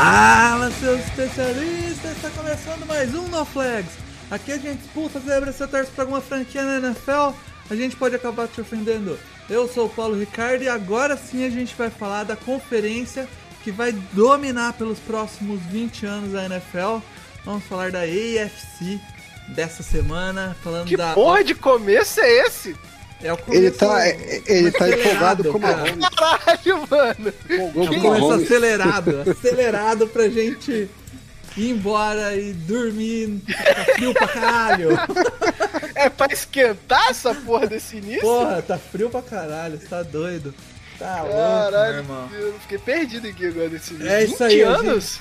Fala, seus especialistas! Está começando mais um No Flags. Aqui a gente disputa, celebra se torce para alguma franquia na NFL, a gente pode acabar te ofendendo. Eu sou o Paulo Ricardo e agora sim a gente vai falar da conferência que vai dominar pelos próximos 20 anos a NFL. Vamos falar da AFC dessa semana, falando Que da. porra de começo é esse? É o Ele começo- tá, ele tá acelerado, empolgado como a cara. Holmes. Caralho, mano. Empolgou É um como a Holmes. acelerado, acelerado pra gente ir embora e dormir, tá frio pra caralho. É pra esquentar essa porra desse início? Porra, tá frio pra caralho, você tá doido. Tá louco, meu Caralho, irmão. eu fiquei perdido aqui agora nesse início. É isso 20 aí, anos?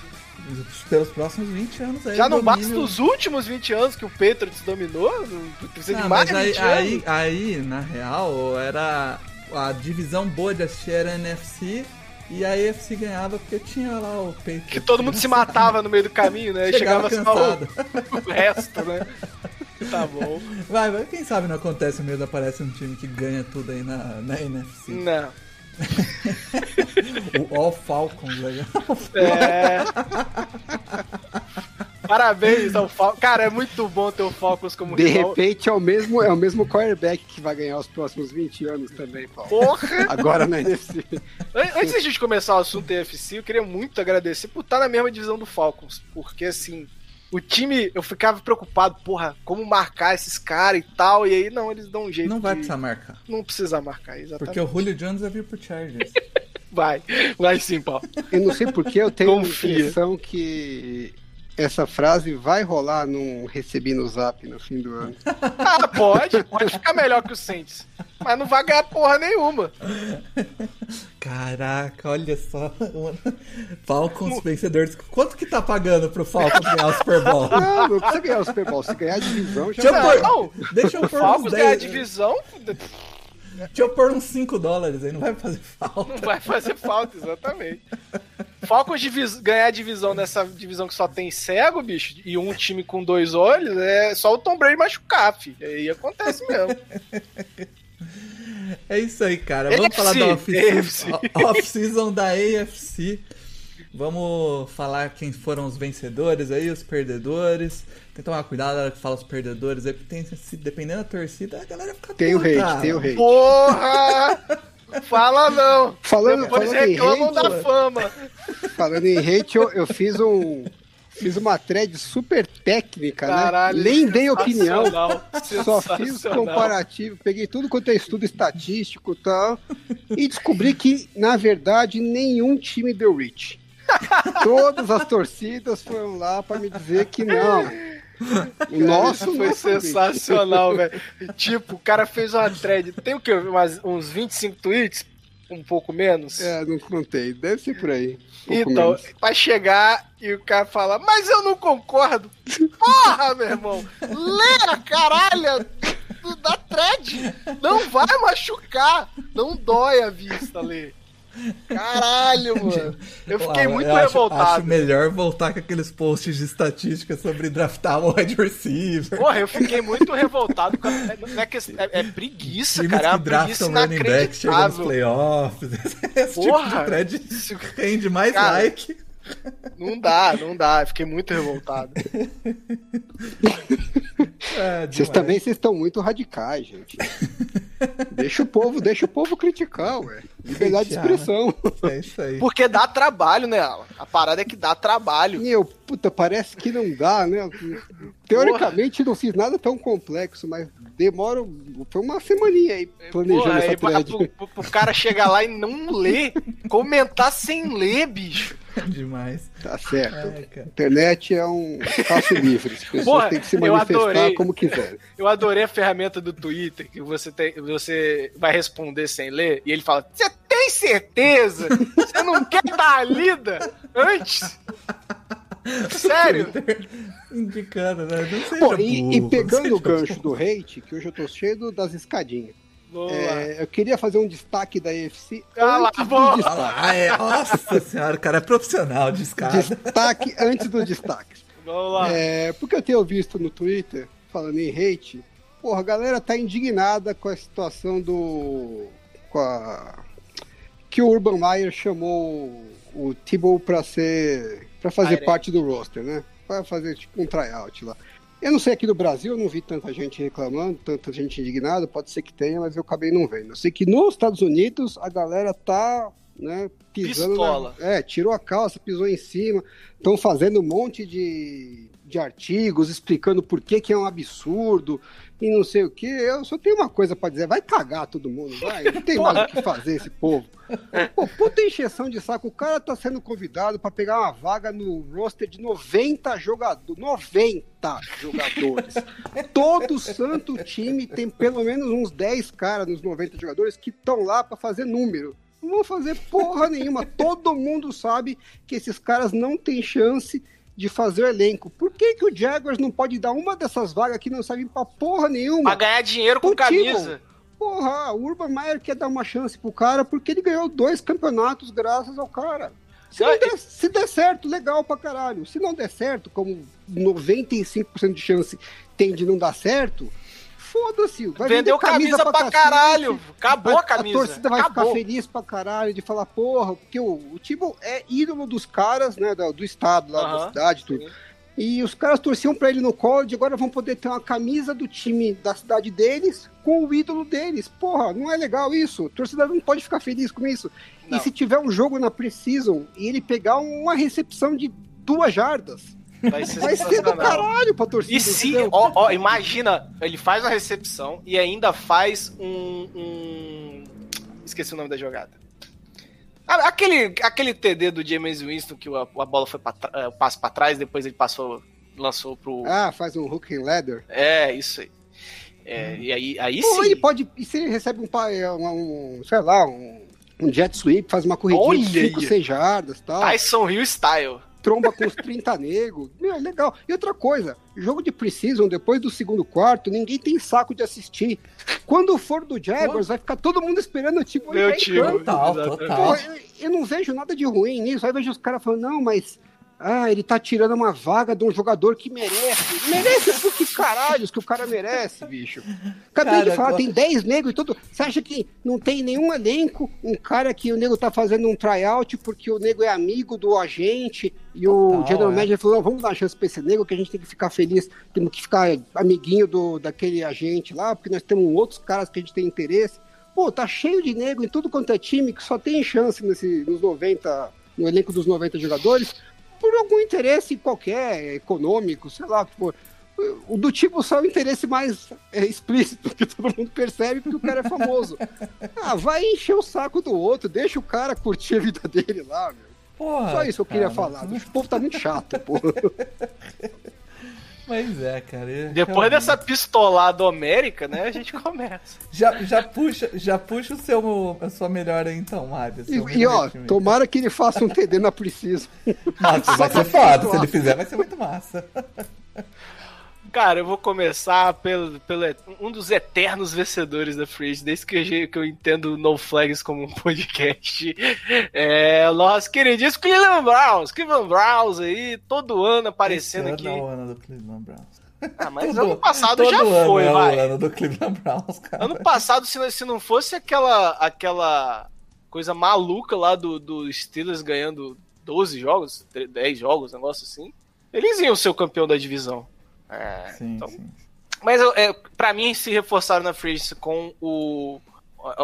Pelos próximos 20 anos aí. Já não domínio- basta os últimos 20 anos que o Patriots dominou? Não precisa Ah, de mais mas aí, 20 aí, anos? aí, na real, era a divisão boa de assistir era a NFC e a AFC ganhava porque tinha lá o peito. Que todo mundo se matava no meio do caminho, né? E Chegava chegava, só o, o resto, né? Tá bom. Vai, vai, quem sabe não acontece mesmo, aparece um time que ganha tudo aí na, na NFC. Não. o All Falcons, legal. É. Parabéns ao Falcons. Cara, é muito bom ter o Falcons como De rival. repente é o mesmo, é o mesmo quarterback que vai ganhar os próximos 20 anos também, Paulo. Porra! Agora na NFC. An- Antes de a gente começar o assunto TFC, eu queria muito agradecer por estar na mesma divisão do Falcons. Porque, assim, o time, eu ficava preocupado, porra, como marcar esses caras e tal. E aí, não, eles dão um jeito Não vai de precisar marcar. não precisar marcar, exatamente. Porque o Julio Jones vai vir pro Chargers. Vai, vai sim, Paulo. Eu não sei porque eu tenho Confia. a impressão que essa frase vai rolar num recebi no zap no fim do ano. Ah, pode, pode ficar melhor que o Saints. Mas não vai ganhar porra nenhuma. Caraca, olha só. Falcons vencedores. Quanto que tá pagando pro Falcons ganhar o Super Bowl? Não, não precisa ganhar o Super Bowl. Se ganhar a divisão, já Deixa eu vai. pôr- Não, Deixa eu o pôr uns Falcons ganhar a 10. divisão, Deixa eu pôr uns 5 dólares aí, não vai fazer falta. não vai fazer falta, exatamente. Falcons divis- ganhar a divisão nessa divisão que só tem cego, bicho, e um time com dois olhos, é só o Tom Brady machucar, filho. Aí acontece mesmo. É isso aí, cara. Vamos AFC, falar da off-season da AFC. Vamos falar quem foram os vencedores aí, os perdedores. Tem que tomar cuidado na hora que fala os perdedores aí, porque tem, se dependendo da torcida, a galera fica Tem o hate, tem o hate. Porra! Fala não! Falando, Depois falando reclamam hate, da fama. falando em hate, eu, eu fiz um fiz uma thread super técnica, Caralho, né? Nem dei opinião. Só fiz comparativo, peguei tudo quanto é estudo estatístico e tal, e descobri que, na verdade, nenhum time deu reach. Todas as torcidas foram lá para me dizer que não. Isso foi sensacional, velho. Tipo, o cara fez uma thread. Tem o quê? Umas- uns 25 tweets? Um pouco menos? É, não contei. Deve ser por aí. um Então, menos. pra chegar e o cara fala, mas eu não concordo. Porra, meu irmão! Lê a caralha da thread! Não vai machucar! Não dói a vista, Lê. Caralho, mano. Eu fiquei muito eu acho- revoltado. Acho melhor voltar com aqueles posts de estatística sobre draftar o wide receiver. Porra, eu fiquei muito revoltado. Com a... é, que... é, é preguiça, Times cara. É que uma preguiça draftam running back nos playoffs. Esse tipo Porra! de thread rende mais Cara, like. Não dá, não dá. Fiquei muito revoltado. É, Vocês também vocês estão muito radicais, gente. deixa o povo, deixa o povo criticar, ué. Liberdade de Hatear, né? expressão. É isso aí. Porque dá trabalho, né, Alan? A parada é que dá trabalho. Meu, puta, parece que não dá, né? Teoricamente não fiz nada tão complexo, mas demora. Foi uma semaninha aí planejando Porra, essa aí, thread. pro, pro- pro cara chegar lá e não ler, comentar sem ler, bicho. Demais. Tá certo. Cara. Internet é um espaço livre. As pessoas Porra, têm que se manifestar adorei. como quiserem. Eu adorei a ferramenta do Twitter, que você, tem, você vai responder sem ler, e ele fala, você tem certeza? Você não quer dar a lida antes? Sério? Indicando, né? Não seja Pô, e, e burro, pegando não o gancho do hate, que hoje eu tô cheio das escadinhas. É, eu queria fazer um destaque da UFC Ah lá, antes do destaque. Ah, é. Nossa senhora, o cara é profissional de escada. Destaque antes do destaque. Vamos lá. É, porque eu tenho visto no Twitter, falando em hate, porra, a galera tá indignada com a situação do. com a. que o Urban Meyer chamou o Thibault pra ser. pra fazer Tyrant. parte do roster, né? Pra fazer tipo um tryout lá. Eu não sei aqui no Brasil, eu não vi tanta gente reclamando, tanta gente indignada, pode ser que tenha, mas eu acabei não vendo. Eu sei que nos Estados Unidos a galera tá, né, pisando Pistola. na, é, tirou a calça, pisou em cima, estão fazendo um monte de, de artigos explicando por que, que é um absurdo e não sei o que. Eu só tenho uma coisa pra dizer, vai cagar todo mundo, vai. Não tem mais o que fazer esse povo. Pô, puta encheção de saco. O cara tá sendo convidado pra pegar uma vaga no roster de 90 jogadores. 90 jogadores. Todo santo time tem pelo menos uns 10 caras nos 90 jogadores que estão lá pra fazer número. Não vão fazer porra nenhuma. Todo mundo sabe que esses caras não têm chance de fazer o elenco. Por que, que o Jaguars não pode dar uma dessas vagas que não servem pra porra nenhuma? Pra ganhar dinheiro com camisa. Porra, o Urban Meyer quer dar uma chance pro cara porque ele ganhou dois campeonatos graças ao cara. Se, não der, se der certo, legal pra caralho. Se não der certo, como 95% de chance tem de não dar certo, foda-se. vai Vendeu vender camisa, pra, cacete, caralho. Acabou a camisa. torcida vai Acabou. ficar feliz pra caralho de falar, porra, porque o, o Timo é ídolo dos caras, né, do, do estado, lá da cidade, tudo. Sim. E os caras torciam pra ele no college, agora vão poder ter uma camisa do time da cidade deles com o ídolo deles. Porra, não é legal isso. O torcedor não pode ficar feliz com isso. Não. E se tiver um jogo na Precision e ele pegar uma recepção de duas jardas, Vai ser, vai ser do caralho pra torcida. E se, ó, ó, imagina, ele faz a recepção e ainda faz um. um- Esqueci o nome da jogada. Aquele, aquele TD do James Winston que a, a bola foi pra, eh, o passe pra trás, depois ele passou, lançou pro. Ah, faz um hook and ladder. É, isso aí. É, E aí, aí Pô, sim. ele pode. E se ele recebe um, é, um, um, sei lá, um, um jet sweep, faz uma corridinha Olha de 5, aí. 6 jardas e tal. Tyson Hill Style. Tromba com os 30 negros. Meu, é legal. E outra coisa, jogo de Precision, depois do segundo quarto, ninguém tem saco de assistir. Quando for do Jaguars, vai ficar todo mundo esperando o tipo Meu time. Total, total. Pô, eu, eu não vejo nada de ruim nisso. Aí vejo os caras falando, não, mas. Ah, ele tá tirando uma vaga de um jogador que merece. Merece por que caralhos que o cara merece, bicho? Acabei Cara, de falar, agora- tem 10 negros e tudo. Você acha que não tem nenhum elenco, um cara que o nego tá fazendo um tryout porque o nego é amigo do agente e o Total, general é. manager falou, vamos dar uma chance pra esse nego que a gente tem que ficar feliz, temos que ficar amiguinho do, daquele agente lá, porque nós temos outros caras que a gente tem interesse. Pô, tá cheio de nego em tudo quanto é time que só tem chance nesse, nos 90, no elenco dos 90 jogadores, por algum interesse qualquer, econômico, sei lá, tipo, o do tipo só é o interesse mais é, explícito, que todo mundo percebe porque o cara é famoso. Ah, vai encher o saco do outro, deixa o cara curtir a vida dele lá, meu. Porra, Só isso eu queria cara, falar. O povo tá muito chato, pô. Mas é, cara. é- Depois realmente. dessa pistolada homérica, né, a gente começa. Já, já, puxa, já puxa o seu, a sua melhor aí, então, Mário. E, e, ó, tomara que ele faça um TD na Preciso. Nossa, vai ser foda. Se ele fizer, vai ser muito massa. Cara, eu vou começar pelo, pelo um dos eternos vencedores da Free Agent, desde que eu, que eu entendo No Flags como um podcast. É o nosso queridíssimo Cleveland Browns. Cleveland Browns aí, todo ano aparecendo Esse aqui. ano é o ano do Cleveland Browns. Ah, mas Todo- ano passado já foi, é vai. o ano do Cleveland Browns, cara. Ano passado, se não, se não fosse aquela, aquela coisa maluca lá do, do Steelers ganhando 12 jogos, 10 jogos, um negócio assim, eles iam ser o campeão da divisão. É, Sim, então, sim. Mas é, para mim se reforçaram na Free Agency com o,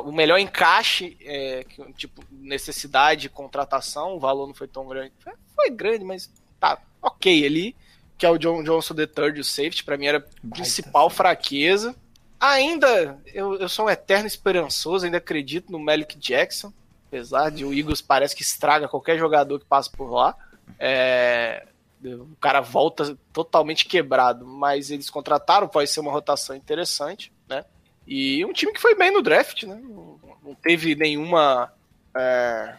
o melhor encaixe, é, tipo, necessidade, contratação, o valor não foi tão grande. Foi, grande, mas tá ok ali. Que é o John Johnson III, o safety, pra mim era a principal fraqueza. Ainda, eu, eu sou um eterno esperançoso, ainda acredito no Malik Jackson. Apesar de o Eagles parece que estraga qualquer jogador que passa por lá. É, o cara volta totalmente quebrado, mas eles contrataram, pode ser uma rotação interessante, né? E um time que foi bem no draft, né? Não, teve nenhuma é,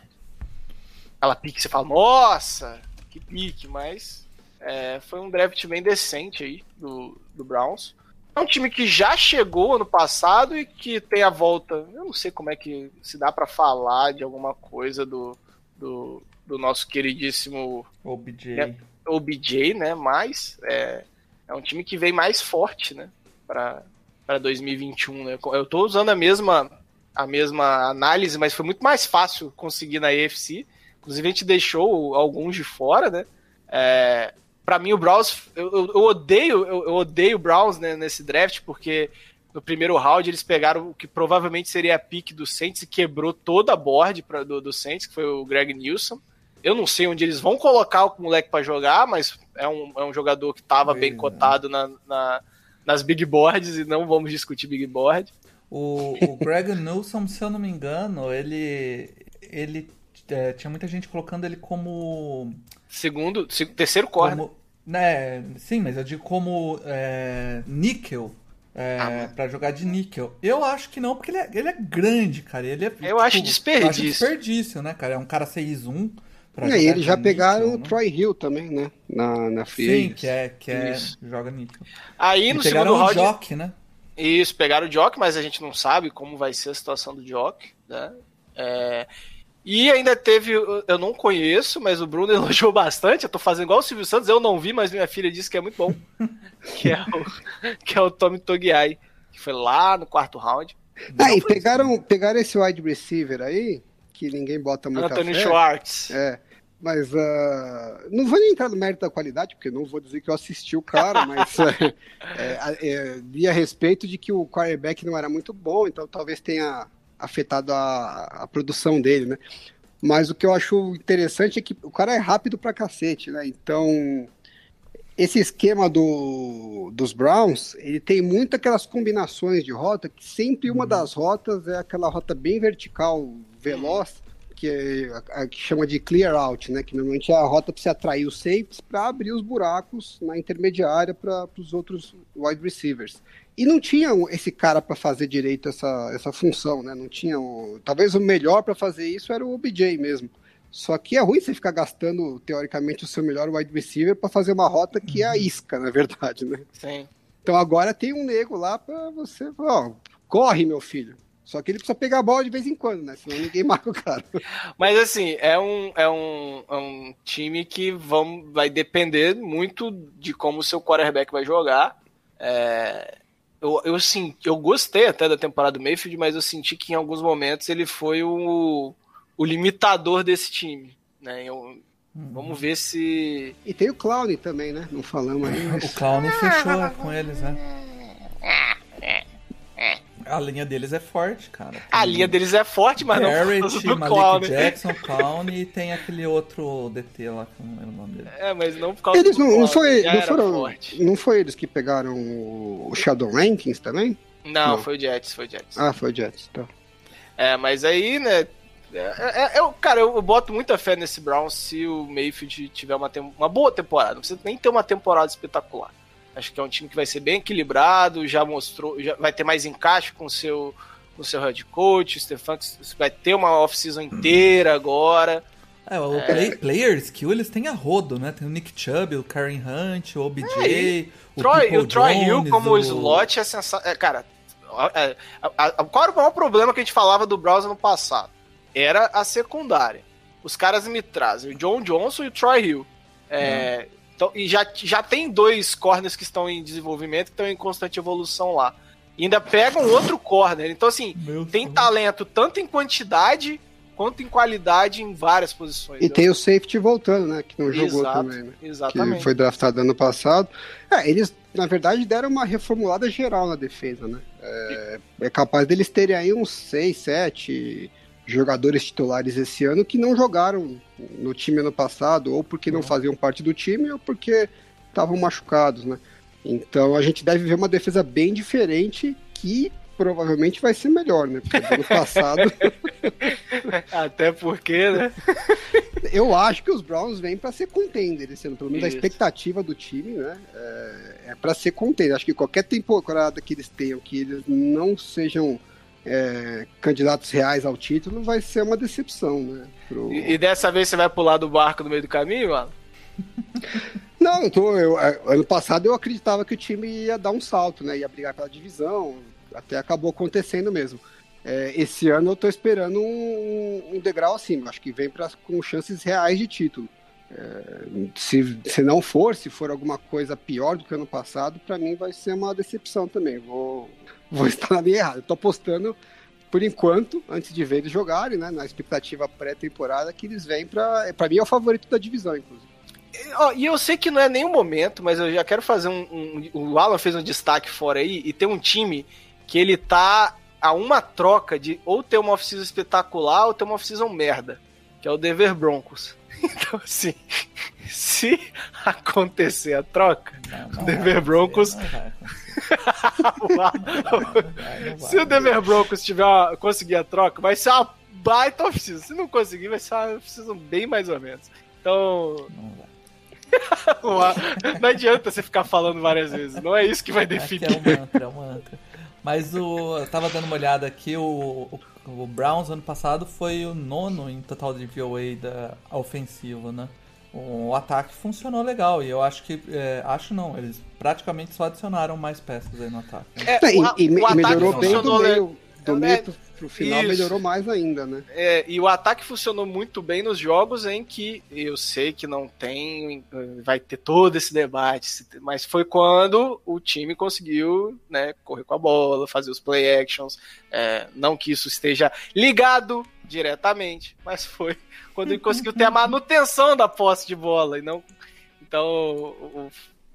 aquela pique que você fala, nossa, que pique, mas é, foi um draft bem decente aí do, do Browns. É um time que já chegou ano passado e que tem a volta. Eu não sei como é que se dá para falar de alguma coisa do, do, do nosso queridíssimo OBJ. Né, OBJ, né? Mas é, é um time que vem mais forte, né? Para 2021, né? Eu tô usando a mesma a mesma análise, mas foi muito mais fácil conseguir na EFC. Inclusive a gente deixou alguns de fora, né? É, para mim o Browns, eu, eu, eu odeio, eu, eu, odeio o Browns né, nesse draft porque no primeiro round eles pegaram o que provavelmente seria a pick do Saints e quebrou toda a board pra, do, do Saints, que foi o Greg Nilsson. Eu não sei onde eles vão colocar o moleque para jogar, mas é um, é um jogador que estava bem cotado na, na, nas big boards e não vamos discutir big board. O, o Greg Nilsson, se eu não me engano, ele, ele é, tinha muita gente colocando ele como segundo, terceiro corner. Como, né, sim, mas eu digo como é, níquel. É, ah, para jogar de níquel. Eu acho que não, porque ele é, ele é grande, cara. Ele é, eu tipo, acho desperdício. Eu acho desperdício, né, cara? É um cara 6-1. É, e eles já pegaram o? Troy Hill também, né? Na, na Sim, que é, que é joga níquel. Aí no segundo round. O Jock, né? Isso, pegaram o Jock, mas a gente não sabe como vai ser a situação do Jock, né? É, e ainda teve, eu não conheço, mas o Bruno elogiou bastante. Eu tô fazendo igual o Silvio Santos, eu não vi, mas minha filha disse que é muito bom. que, é o, que é o Tommy Togiai, que foi lá no quarto round. Ah, e pegaram, pegaram esse wide receiver aí, que ninguém bota muito Anthony fé. Schwartz. É. Mas uh, não vou nem entrar no mérito da qualidade, porque não vou dizer que eu assisti o cara, mas é, é, é, li a respeito de que o quarterback não era muito bom, então talvez tenha afetado a, a produção dele, né? Mas o que eu acho interessante é que o cara é rápido pra cacete, né? Então, esse esquema do, dos Browns, ele tem muito aquelas combinações de rota, que sempre uma uhum. das rotas é aquela rota bem vertical, veloz, que, é, a, que chama de clear out, né? Que normalmente é a rota para você atrair os safes para abrir os buracos na intermediária para os outros wide receivers. E não tinha esse cara para fazer direito essa, essa função, né? Não tinha. O, talvez o melhor para fazer isso era o OBJ mesmo. Só que é ruim você ficar gastando, teoricamente, o seu melhor wide receiver para fazer uma rota que é a uhum. isca, na verdade, né? Sim. Então agora tem um nego lá para você. Ó, corre, meu filho. Só que ele precisa pegar a bola de vez em quando, né? Senão ninguém marca o cara. Mas assim, é um, é um, é um time que vão, vai depender muito de como o seu quarterback vai jogar. É, eu, eu, sim, eu gostei até da temporada do Mayfield, mas eu senti que em alguns momentos ele foi o, o limitador desse time. Né? Eu, uhum. Vamos ver se. E tem o Clown também, né? Não falamos aí. Mas... O Clown fechou com eles, né? A linha deles é forte, cara. Tem a linha deles é forte, mas Garrett, não por Malik Clown. Jackson, Clown e tem aquele outro DT lá, que eu não lembro o nome dele. É, mas não por causa eles não, não foi, não foram, forte. Não foi eles que pegaram o Shadow Rankings também? Não, não, foi o Jets, foi o Jets. Ah, foi o Jets, tá. É, mas aí, né, é, é, é, cara, eu, eu, boto muita fé nesse Brown se o Mayfield tiver uma, uma boa temporada. Não precisa nem ter uma temporada espetacular. Acho que é um time que vai ser bem equilibrado, já mostrou, já vai ter mais encaixe com o seu, com o seu head coach, o Stefan vai ter uma off-season inteira agora. É, o é. Play, player skill eles têm a rodo, né? Tem o Nick Chubb, o Karen Hunt, o OBJ, é, o Troy, o Troy Hill como o... slot é sensacional. É, cara, é, a, a, qual era o maior problema que a gente falava do browser no passado? Era a secundária. Os caras me trazem o John Johnson e o Troy Hill. É, hum. Então, e já, já tem dois corners que estão em desenvolvimento, que estão em constante evolução lá. E ainda pegam outro corner. Então, assim, Meu tem talento tanto em quantidade quanto em qualidade em várias posições. E tem o safety voltando, né? Que não jogou Exato, também, né? Exatamente. Que foi draftado ano passado. É, eles, na verdade, deram uma reformulada geral na defesa, né? É, é capaz deles terem aí uns 6, 7 jogadores titulares esse ano que não jogaram no time ano passado, ou porque não uhum. faziam parte do time, ou porque estavam machucados, né? Então a gente deve ver uma defesa bem diferente que provavelmente vai ser melhor, né? Porque ano passado. Até porque, né? Eu acho que os Browns vêm para ser contender esse ano. Pelo menos Isso. a expectativa do time, né? É, é para ser contender. Acho que qualquer temporada que eles tenham, que eles não sejam é, candidatos reais ao título, vai ser uma decepção, né? Pro... E, e, dessa vez você vai pular do barco no meio do caminho, mano? Não, eu tô, eu, ano passado eu acreditava que o time ia dar um salto, né? Ia brigar pela divisão, até acabou acontecendo mesmo. É, esse ano eu tô esperando um, um degrau acima, acho que vem pra, com chances reais de título. É, se, se não for, se for alguma coisa pior do que ano passado, para mim vai ser uma decepção também. Vou, vou estar na minha errada. Estou apostando, por enquanto, antes de ver eles jogarem, né, na expectativa pré-temporada, que eles vêm para. Para mim é o favorito da divisão, inclusive. E eu sei que não é nenhum momento, mas eu já quero fazer um, um, O Alan fez um destaque fora aí e tem um time que ele tá a uma troca de ou ter uma off espetacular ou ter uma off merda, que é o Denver Broncos. Então, assim, se acontecer a troca, não, o Denver Broncos. se o Denver Broncos tiver conseguir a troca, vai ser uma baita oficina. Se não conseguir, vai ser uma oficina bem mais ou menos. Então. não adianta você ficar falando várias vezes. Não é isso que vai definir. Aqui é um mantra, é um mantra. Mas o, eu tava dando uma olhada aqui, o, o o Browns ano passado foi o nono em total de VOA da ofensiva, né? O ataque funcionou legal e eu acho que. É, acho não, eles praticamente só adicionaram mais peças aí no ataque. Né? É, o, e, e, o melhorou bem do meio, do meio pro final Isso. melhorou mais ainda, né? É, e o ataque funcionou muito bem nos jogos em que eu sei que não tem, vai ter todo esse debate, mas foi quando o time conseguiu, né, correr com a bola, fazer os play actions, é, não que isso esteja ligado diretamente, mas foi quando ele conseguiu ter a manutenção da posse de bola e não, então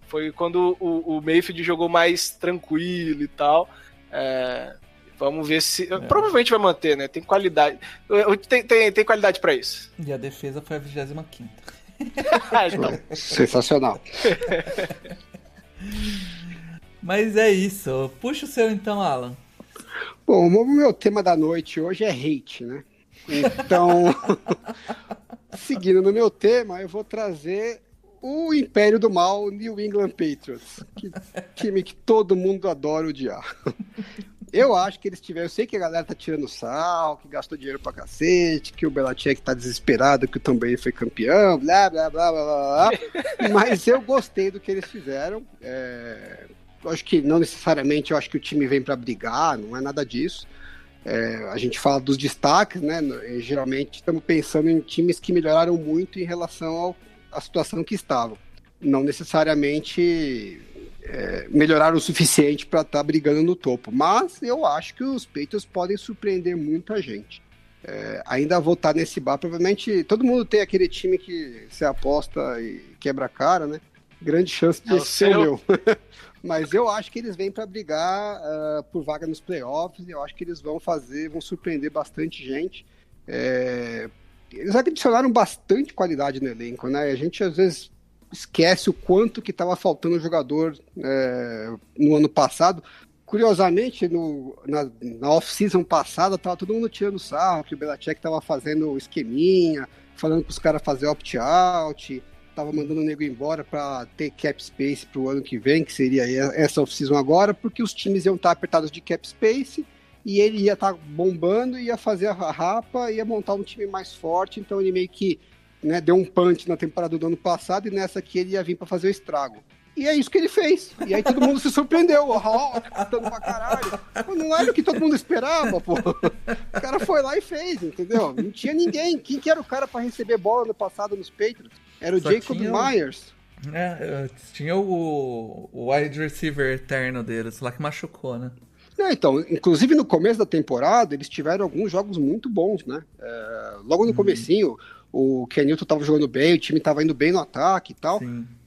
foi quando o, o Mayfield jogou mais tranquilo e tal. É, Vamos ver se. É. Provavelmente vai manter, né? Tem qualidade. Tem, tem, tem qualidade para isso. E a defesa foi a 25. então. Sensacional. Mas é isso. Puxa o seu então, Alan. Bom, o meu tema da noite hoje é hate, né? Então, seguindo no meu tema, eu vou trazer o Império do Mal, New England Patriots. Que time que todo mundo adora odiar. Eu acho que eles tiveram. Eu sei que a galera tá tirando sal, que gastou dinheiro pra cacete, que o Belichick tá desesperado, que o Tom Brady foi campeão, blá, blá, blá, blá, blá. Mas eu gostei do que eles fizeram. É... Acho que não necessariamente eu acho que o time vem para brigar, não é nada disso. É, a gente fala dos destaques, né? Geralmente estamos pensando em times que melhoraram muito em relação à situação que estavam. Não necessariamente é, melhoraram o suficiente para estar tá brigando no topo. Mas eu acho que os Patriots podem surpreender muita gente. É, ainda vou estar tá nesse bar. Provavelmente todo mundo tem aquele time que você aposta e quebra a cara, né? Grande chance de é ser o meu. Mas eu acho que eles vêm para brigar uh, por vaga nos playoffs. E eu acho que eles vão fazer, vão surpreender bastante gente. É, eles adicionaram bastante qualidade no elenco, né? A gente às vezes esquece o quanto que estava faltando jogador é, no ano passado. Curiosamente, no, na, na off-season passada, estava todo mundo tirando sarro, que o Belichick estava fazendo esqueminha, falando para os caras fazer opt-out, estava mandando o nego embora para ter cap space para o ano que vem, que seria essa off-season agora, porque os times iam estar apertados de cap space e ele ia estar bombando, ia fazer a rapa, ia montar um time mais forte, então ele meio que né, deu um punch na temporada do ano passado e nessa aqui ele ia vir para fazer o estrago. E é isso que ele fez. E aí todo mundo se surpreendeu. O Hawk cantando pra caralho. não era o que todo mundo esperava, pô. O cara foi lá e fez, entendeu? Não tinha ninguém. Quem que era o cara para receber bola no passado nos Patriots? Era o Só Jacob Myers. É, tinha o, o wide receiver eterno deles, lá que machucou, né? É, então, inclusive no começo da temporada, eles tiveram alguns jogos muito bons, né? É, logo no uhum. comecinho, o Kenilton tava jogando bem, o time tava indo bem no ataque e tal.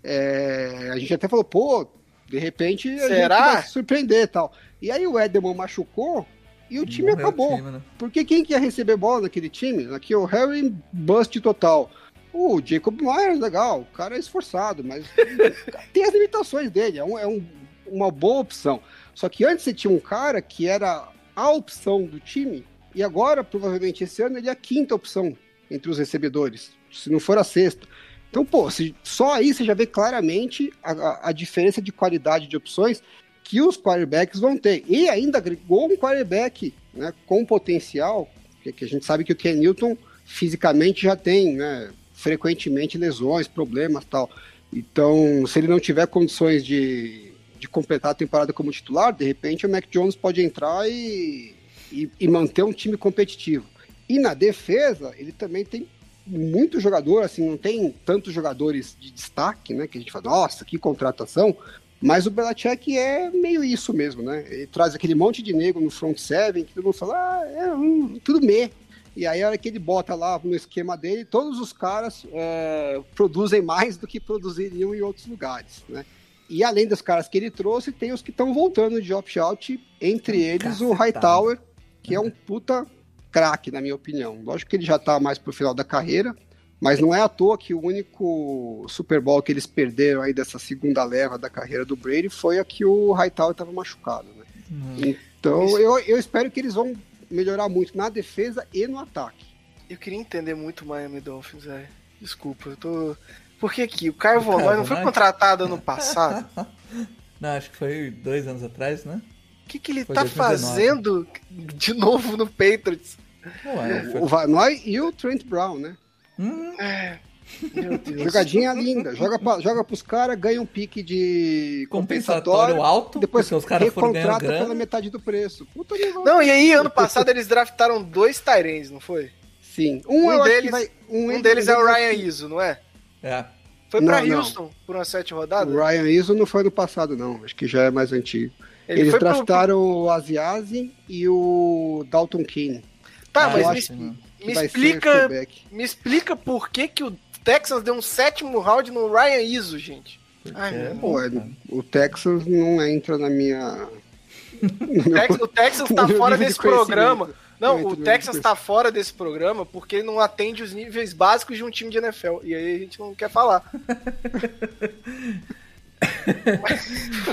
É, a gente até falou, pô, de repente a Será? gente vai se surpreender e tal. E aí o Edelman machucou e o time Morreu acabou. O time, né? Porque quem que ia receber bola naquele time? Aqui o Harry bust total. O Jacob Myers, legal, o cara é esforçado, mas tem as limitações dele, é, um, é um, uma boa opção. Só que antes você tinha um cara que era a opção do time, e agora, provavelmente esse ano, ele é a quinta opção entre os recebedores, se não for a sexta. Então, pô, se, só aí você já vê claramente a, a, diferença de qualidade de opções que os quarterbacks vão ter. E ainda agregou um quarterback né, com potencial, que a gente sabe que o Ken Newton fisicamente já tem né, frequentemente lesões, problemas tal. Então, se ele não tiver condições de, de completar a temporada como titular, de repente o Mac Jones pode entrar e, e, e manter um time competitivo. E na defesa, ele também tem muito jogador, assim, não tem tantos jogadores de destaque, né? Que a gente fala, nossa, que contratação. Mas o Belichick é meio isso mesmo, né? Ele traz aquele monte de negro no front seven que todo mundo fala, ah, é um, tudo me. E aí, a hora que ele bota lá no esquema dele, todos os caras é, produzem mais do que produziriam em outros lugares, né? E além dos caras que ele trouxe, tem os que estão voltando de opt-out, entre eles o Hightower, que é um puta craque, na minha opinião. Lógico que ele já tá mais pro final da carreira, mas não é à toa que o único Super Bowl que eles perderam aí dessa segunda leva da carreira do Brady foi a que o Hightower estava machucado, né? Uhum. Então eu, eu espero que eles vão melhorar muito na defesa e no ataque. Eu queria entender muito o Miami Dolphins, velho. Desculpa, eu tô. Porque aqui, o Caio Von não foi contratado ano passado? não, acho que foi dois anos atrás, né? O que, que ele foi tá 2019. fazendo de novo no Patriots? Ué, foi... O Vanoy e o Trent Brown, né? Hum. É. Meu Deus. Jogadinha linda. Joga, pra, joga pros caras, ganha um pique de compensatório, compensatório alto, depois os caras recontrata pela metade do preço. Puta não, e aí, ano passado eles draftaram dois Tyrens, não foi? Sim. Um, um deles, vai, um, um deles é o Ryan Iso, não é? É. Foi pra não, Houston não. por umas sete rodadas? O Ryan Iso não foi no passado, não. Acho que já é mais antigo. Ele Eles draftaram pro... o Asiasi e o Dalton Keane. Tá, mas me, me explica, me explica por que, que o Texans deu um sétimo round no Ryan Iso, gente. Ai, Pô, é, o Texas não entra na minha. o Texas tá fora desse programa. Não, o Texas tá fora desse programa porque ele não atende os níveis básicos de um time de NFL. E aí a gente não quer falar.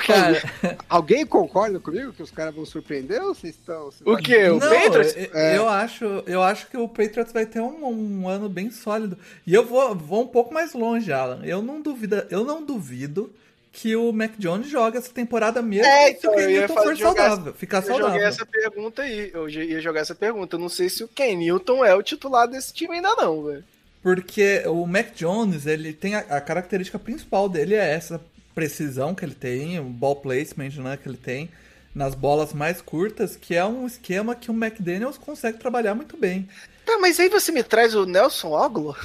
cara, alguém concorda comigo que os caras vão surpreender ou vocês estão. O que? O não, Patriots? É. Eu, acho, eu acho que o Patriots vai ter um, um, ano bem sólido. E eu vou, vou um pouco mais longe, Alan. Eu não duvido, eu não duvido que o Mac Jones joga essa temporada mesmo é, então, se o Kenilton for saudável, ficar eu saudável. Eu joguei essa pergunta aí, eu ia jogar essa pergunta. Eu não sei se o Kenilton é o titular desse time ainda não, velho. Porque o Mac Jones, ele tem a, a, característica principal dele é essa precisão que ele tem, o ball placement né, que ele tem nas bolas mais curtas, que é um esquema que o McDaniels consegue trabalhar muito bem. Tá, mas aí você me traz o Nelson Oglo?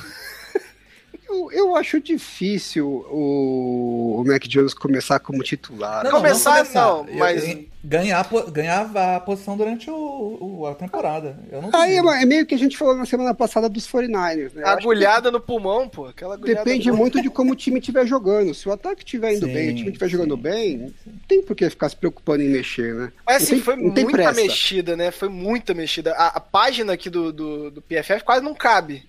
Eu, eu acho difícil o, o Mac Jones começar como titular. Não, começar, não, começar. não mas. Eu, ganhar, ganhar a posição durante o, o a temporada. Aí é, é, meio que a gente falou na semana passada dos 49ers, né? Agulhada no pulmão, pô. Aquela Depende muito de como o time estiver jogando. Se o ataque estiver indo sim, bem, o time estiver jogando bem, não tem por que ficar se preocupando em mexer, né? Mas assim, tem, foi muita pressa. mexida, né? Foi muita mexida. A, a página aqui do, do, do PFF quase não cabe.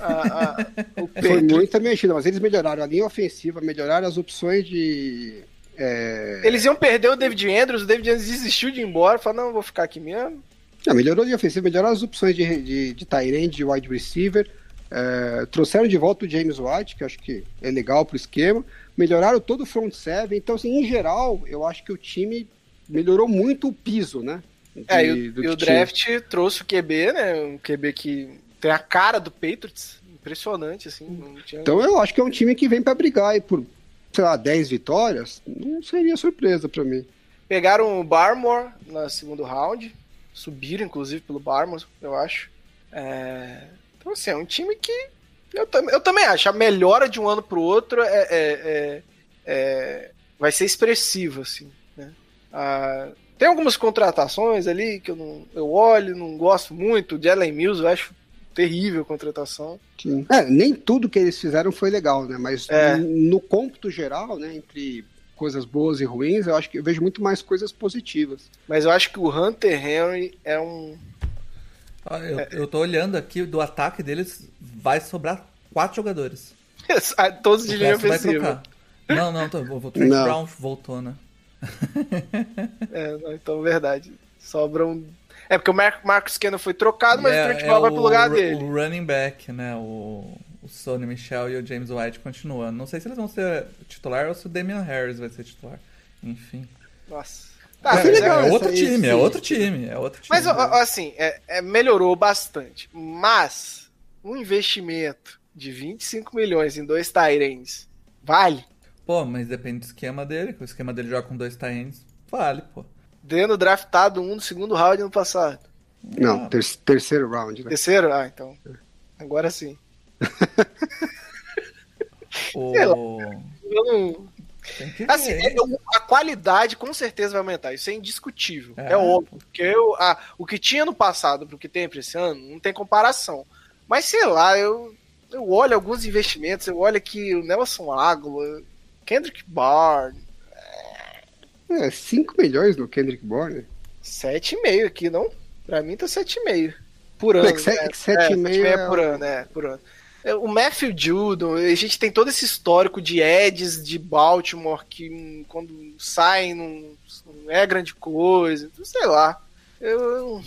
A, a, Foi muita mexida, mas eles melhoraram a linha ofensiva, melhoraram as opções de. É... Eles iam perder o David Andrews, o David Andrews desistiu de ir embora, falou: não, vou ficar aqui mesmo. Não, melhorou a linha ofensiva, melhoraram as opções de, de, de de wide receiver, é, trouxeram de volta o James White, que acho que é legal pro esquema, melhoraram todo o front seven, então, assim, em geral, eu acho que o time melhorou muito o piso, né? De, é, e, o, e o draft trouxe o QB, né? Um QB que tem a cara do Patriots. Impressionante, assim. Tinha... Então eu acho que é um time que vem para brigar aí por, sei lá, 10 vitórias. Não seria surpresa para mim. Pegaram o Barmore no segundo round. Subiram, inclusive, pelo Barmore, eu acho. É... Então, assim, é um time que eu, eu também acho. A melhora de um ano pro outro é, é, é, é vai ser expressiva, assim. Né? Ah, tem algumas contratações ali que eu, não, eu olho, não gosto muito. O Jalen Mills eu acho terrível contratação. Sim. É, nem tudo que eles fizeram foi legal, né? Mas é. no, no cômputo geral, né, entre coisas boas e ruins, eu acho que eu vejo muito mais coisas positivas. Mas eu acho que o Hunter Henry é um. Ah, eu, é... eu tô olhando aqui, do ataque deles vai sobrar quatro jogadores. Ah, todos de linha ofensiva. Não, não, tô, o Trent Brown voltou, né? é, então verdade. Sobram é porque o Mar Marcos Cannon foi trocado, mas é, o Trent é vai pro lugar dele. O running back, né? O, o Sonny Michel e o James White continuando. Não sei se eles vão ser titular ou se o Damian Harris vai ser titular. Enfim. Nossa. É, Tá, é legal é outro aí, time, é outro time, é outro time. Mas, assim, é- é, melhorou bastante. Mas, um investimento de 25 milhões em dois Tyrens vale? Pô, mas depende do esquema dele, o esquema dele joga com dois times, vale, pô. Tendo draftado um no segundo round no passado. Não, ter- terceiro round, né? Terceiro? Ah, então. Agora sim. O... Sei lá. Eu não- Tem que Assim, ver. é, o- a qualidade com certeza vai aumentar, isso é indiscutível. É, É, óbvio. Porque eu, a- o que tinha no passado pro que tem pra esse ano, não tem comparação. Mas sei lá, eu, eu olho alguns investimentos, eu olho aqui o Nelson Água, Kendrick Barn, É, 5 milhões no Kendrick Bourne. 7,5 aqui, não? Pra mim tá 7,5 por É ano. né? é que 7,5 é, é por o- ano, é, por ano. É, O Matthew Judon, a gente tem todo esse histórico de Eds de Baltimore que quando saem não, não é grande coisa, sei lá. Eu,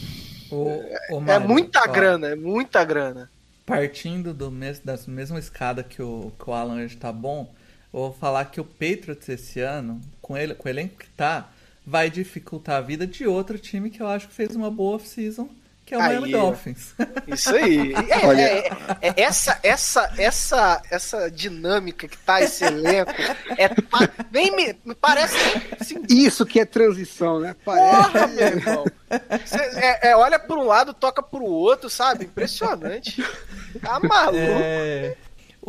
O- o é Mário, muita ó, grana, é muita grana. Partindo do mes, da mesma escada que o, que o Alan hoje tá bom, vou falar que o Patriots esse ano, com, ele, com o elenco que tá, vai dificultar a vida de outro time que eu acho que fez uma boa off-season, que é o Aí, Miami. Dolphins. Isso aí. É, Olha- é- é- é essa, essa, essa, essa dinâmica que tá esse elenco é nem me, me parece assim, Isso que é transição, né? Parece. Porra, meu irmão. Cê, é, é, olha para um lado, toca pro outro, sabe? Impressionante. Tá maluco. É,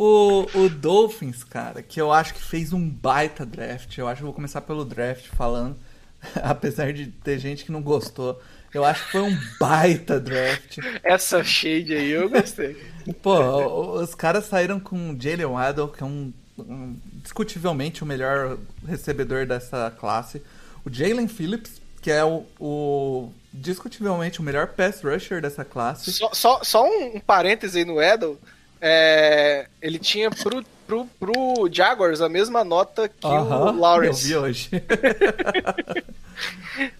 o, o Dolphins, cara, que eu acho que fez um baita draft. Eu acho que vou começar pelo draft falando, apesar de ter gente que não gostou. Eu acho que foi um baita draft. Essa shade aí eu gostei. Pô, os caras saíram com o Jalen Waddle, que é um, um- discutivelmente o melhor recebedor dessa classe. O Jalen Phillips, que é o, o- discutivelmente o melhor pass rusher dessa classe. Só, só, só um, um parêntese aí no Edel. É, ele tinha pro, pro, pro Jaguars a mesma nota que Aham, o Lawrence. Eu vi hoje.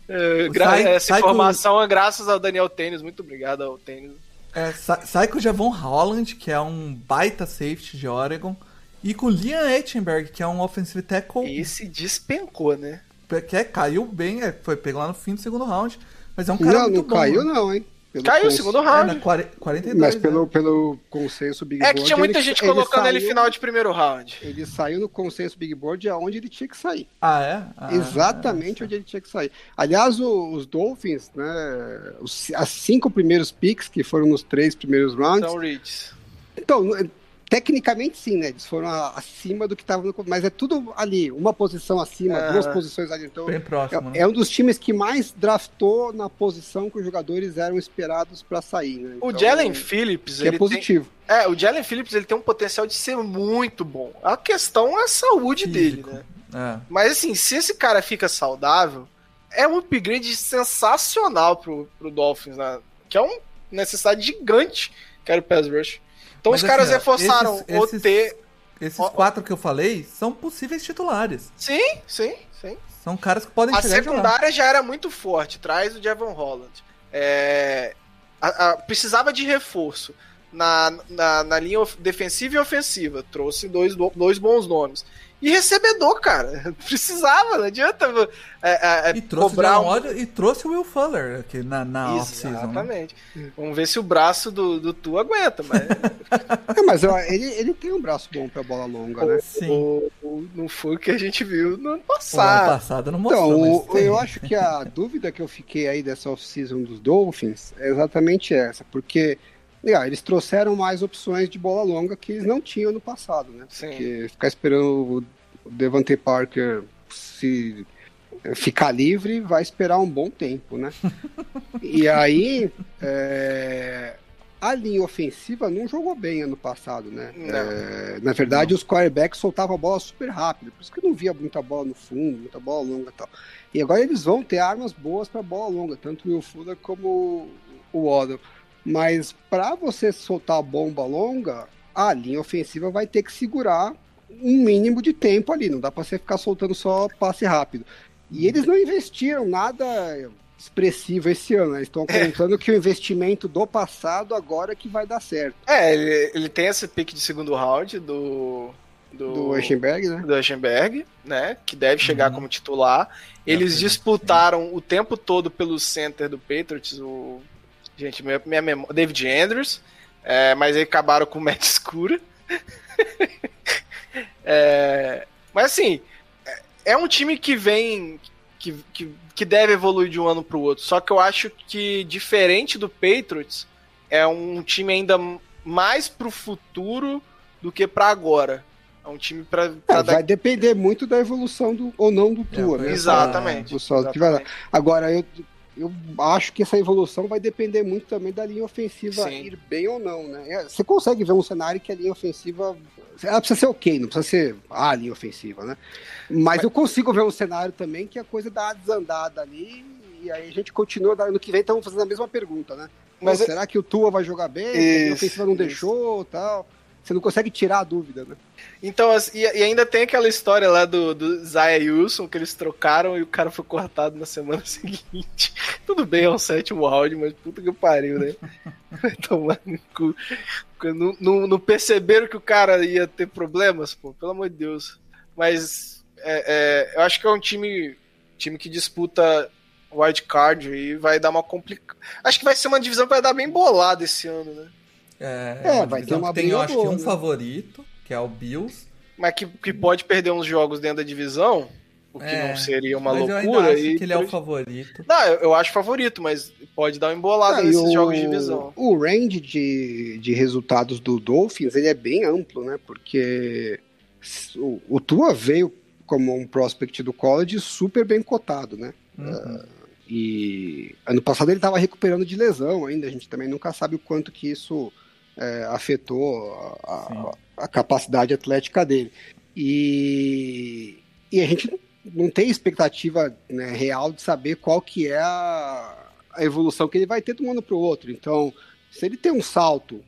É, gra- Sai- essa sai com- informação é graças ao Daniel Tênis. Muito obrigado ao Tênis. É, sa- sai com o Javon Holland, que é um baita safety de Oregon. E com o Liam Etchenberg, que é um offensive tackle Esse despencou, né? que é, caiu bem, é, foi pegou lá no fim do segundo round. Mas é um cara Não, muito não bom. caiu, né? não, hein? Pelo Caiu o segundo É, round. 40, 42. Mas né? pelo, pelo consenso Big É Board. que tinha muita ele- gente ele colocando ele saiu- final de primeiro round. Ele saiu no consenso Big Board aonde ele tinha que sair. Ah, é? Ah, Exatamente onde ele tinha que sair. Aliás, o- os Dolphins, né? os- as cinco primeiros picks que foram nos três primeiros rounds. São Reeds. Então, tecnicamente sim, né? Eles foram acima do que estava no. Mas é tudo ali, uma posição acima, Ah. duas posições ali. Então, Bem próximo, né? é, é um dos times que mais draftou na posição que os jogadores eram esperados para sair, né? O Então, Jalen Phillips, que é ele tem, positivo. é, o Jalen Phillips ele tem um potencial de ser muito bom. A questão é a saúde Físico. dele, né? É. Mas assim, se esse cara fica saudável, é um upgrade sensacional pro, pro Dolphins, né? Que é uma necessidade gigante que era o pass rush. Então Mas, os caras assim, reforçaram esses- o esses- T. Esses quatro que eu falei são possíveis titulares. Sim, sim, sim. São caras que podem A secundária já era muito forte, traz o Javon Holland. É, a- a- precisava de reforço na, na, na linha of- defensiva e ofensiva. Trouxe dois, dois bons nomes. E recebedor, cara. Precisava, não adianta é, é, E trouxe, o cobrar um... E trouxe o Will Fuller aqui na, na off-season. né? Exatamente. Vamos ver se o braço do, do Tu aguenta, mas É, mas ó, ele, ele tem um braço bom para bola longa, né? Sim. o- o- não foi o que a gente viu no ano O ano passado. passado não mostrou, Então, mas o- tem. eu acho que a dúvida que eu fiquei aí dessa off-season dos Dolphins é exatamente essa, porque legal, eles trouxeram mais opções de bola longa que eles não tinham no passado, né? Sim. Porque ficar esperando o Devante Parker se ficar livre vai esperar um bom tempo, né? e aí é, a linha ofensiva não jogou bem ano passado, né? Não. É, na verdade, os quarterbacks soltavam a bola super rápido, por isso que não via muita bola no fundo, muita bola longa e tal. E agora eles vão ter armas boas para bola longa, tanto o Will Fuller como o Waddle. Mas para você soltar a bomba longa, a linha ofensiva vai ter que segurar um mínimo de tempo ali, não dá para você ficar soltando só passe rápido. E eles não investiram nada expressivo esse ano, né? eles estão contando que o investimento do passado agora é que vai dar certo. É, ele, ele tem esse pique de segundo round do, do, Do né? do Eichenberg, né? Que deve chegar Uhum. como titular. Eles sim. disputaram o tempo todo pelo center do Patriots, o. Gente, minha, minha memória. David Andrews. é, mas aí acabaram com o Matt Escura. É, mas assim, é- é um time que vem. Que, que, que deve evoluir de um ano para o outro. Só que eu acho que, diferente do Patriots, é um time ainda mais pro futuro do que para agora. É um time para É, vai depender muito da evolução do, ou não do Tua, É, né? Exatamente. O vai lá. Agora, eu, eu acho que essa evolução vai depender muito também da linha ofensiva Sim. ir bem ou não, né? É, Você consegue ver um cenário que a linha ofensiva. Ela precisa ser ok, não precisa ser a linha ofensiva, né? Mas, eu consigo ver um cenário também que a coisa dá uma desandada ali. E aí a gente continua. No que vem, estamos fazendo a mesma pergunta, né? Mas Pô, é- será que o Tua vai jogar bem? a linha Isso, ofensiva não isso. deixou tal. Você não consegue tirar a dúvida, né? Então, assim, e, e ainda tem aquela história lá do, do Zaya Wilson que eles trocaram e o cara foi cortado na semana seguinte. Tudo bem, é um sétimo round, mas puta que pariu, né? Vai tomar no cu. Não, não, não perceberam que o cara ia ter problemas, pô, pelo amor de Deus. Mas é, é, eu acho que é um time, time que disputa wild card e vai dar uma complicada. Acho que vai ser uma divisão que vai dar bem bolada esse ano, né? É, É, uma vai ter uma que tem, eu acho que um né? favorito, que é o Bills. Mas que, que pode perder uns jogos dentro da divisão, o que É, não seria uma mas eu ainda loucura. acho e que ele é o favorito. Não, eu, eu acho favorito, mas pode dar uma embolada Ah, nesses o- jogos de divisão. O range de, de resultados do Dolphins ele é bem amplo, né? Porque o, o Tua veio como um prospect do college super bem cotado, né? Uhum. E ano passado ele estava recuperando de lesão ainda, a gente também nunca sabe o quanto que isso é, afetou a, Sim. a- a capacidade atlética dele. E, e a gente não tem expectativa né, real de saber qual que é a, a evolução que ele vai ter de um ano para o outro. Então, se ele tem um salto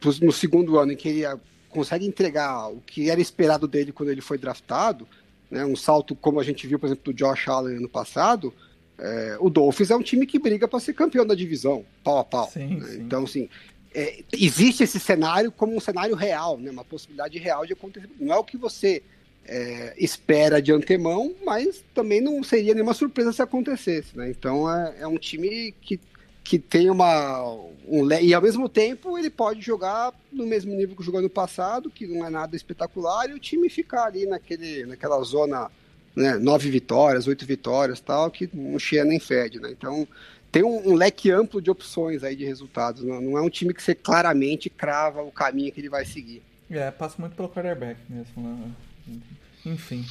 pros- no segundo ano em que ele consegue entregar o que era esperado dele quando ele foi draftado, né, um salto como a gente viu, por exemplo, do Josh Allen ano passado, é, o Dolphins é um time que briga para ser campeão da divisão, pau a pau. Sim, né? sim. Então, assim, é, existe esse cenário como um cenário real, né, uma possibilidade real de acontecer. Não é o que você é, espera de antemão, mas também não seria nenhuma surpresa se acontecesse. Né? Então, é, é um time que, que tem uma. Um, e ao mesmo tempo, ele pode jogar no mesmo nível que jogou no passado, que não é nada espetacular, e o time ficar ali naquele, naquela zona né, nove vitórias, oito vitórias, tal, que não cheia nem fede, né? Então tem um, um leque amplo de opções aí de resultados. Não, não é um time que você claramente crava o caminho que ele vai seguir. É, passa muito pelo quarterback mesmo. né? Enfim.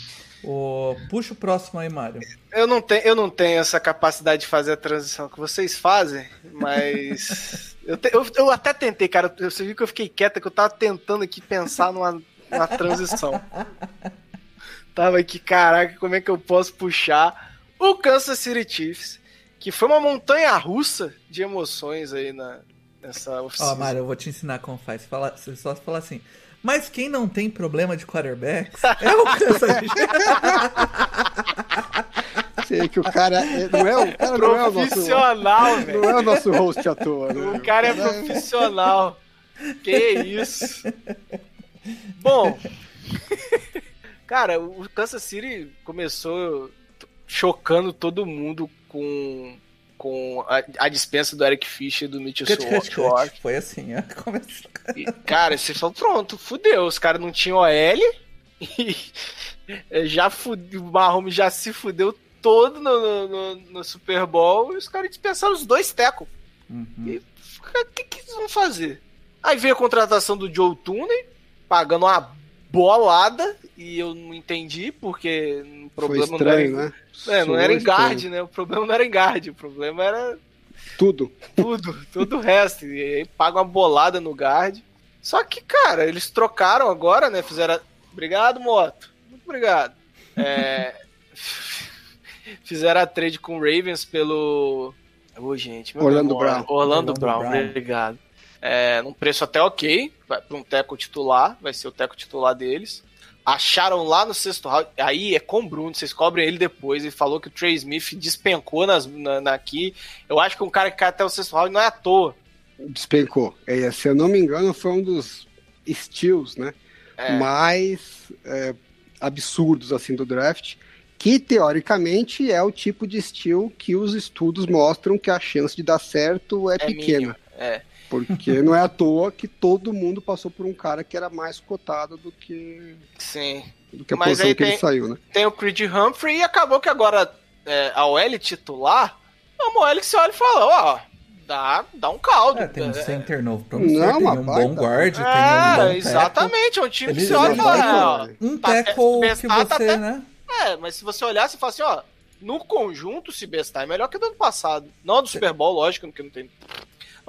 O... Puxa o próximo aí, Mário. Eu não, tenho, eu não tenho essa capacidade de fazer a transição que vocês fazem, mas. eu, te- eu, eu até tentei, cara. Você viu que eu fiquei quieta, que eu tava tentando aqui pensar numa, numa transição. Tava aqui, caraca, como é que eu posso puxar o Kansas City Chiefs, que foi uma montanha russa de emoções aí na, nessa Ó, oficina. Mário, eu vou te ensinar como faz. Fala, você só fala assim. Mas quem não tem problema de quarterbacks é o Kansas. Sei que o cara é- não é o, cara não é o nosso, Profissional, velho. não é o nosso host à toa, né? O cara é profissional. Que isso? Bom, cara, o Kansas City começou chocando todo mundo com, com a, a dispensa do Eric Fischer e do Mitchell Schwartz. Foi assim, ó. Começou. E, Cara, você falou, pronto, fudeu. Os caras não tinham OL e já fudeu, o Mahomes já se fudeu todo no, no- no- no Super Bowl e os caras dispensaram os dois tecos. Uhum. O que, que eles vão fazer? Aí veio a contratação do Joe Tooney, pagando uma bolada, e eu não entendi, porque o Foi problema estranho, não era, né? É, não era em estranho. guard, né? O problema não era em guard, o problema era Tudo. tudo, todo o resto. E aí paga uma bolada no guard. Só que, cara, eles trocaram agora, né? Fizeram. a- Obrigado, Moto. Muito obrigado. É, Fizeram a trade com o Ravens pelo. Ô, gente, meu Orlando. Brown. Orlando, Orlando Brown, Brown. obrigado. É, num preço até ok, vai para um teco titular, vai ser o teco titular deles. Acharam lá no sexto round, aí é com o Bruno, vocês cobrem ele depois. Ele falou que o Trey Smith despencou nas, na, na aqui. Eu acho que um cara que cai até o sexto round não é à toa. Despencou. É, se eu não me engano, foi um dos steals, né? é. mais é, absurdos assim do draft, que teoricamente é o tipo de estilo que os estudos mostram que a chance de dar certo é, é pequena. É. Porque não é à toa que todo mundo passou por um cara que era mais cotado do que. Sim. Do que a Mas posição que tem, ele saiu, né? Tem o Creed Humphrey e acabou que agora é, a OL titular é uma OL que você olha e fala, ó, dá, dá um caldo. É, tem um center novo promissor, não, tem um bom guard, é, tem um bom exatamente, é um time que você olha e fala, ó, Um tá, tackle que tá você, até, né? É, mas se você olhar, você fala assim, ó, no conjunto, se bestar é melhor que do ano passado. Não do Super Bowl, lógico, porque não tem.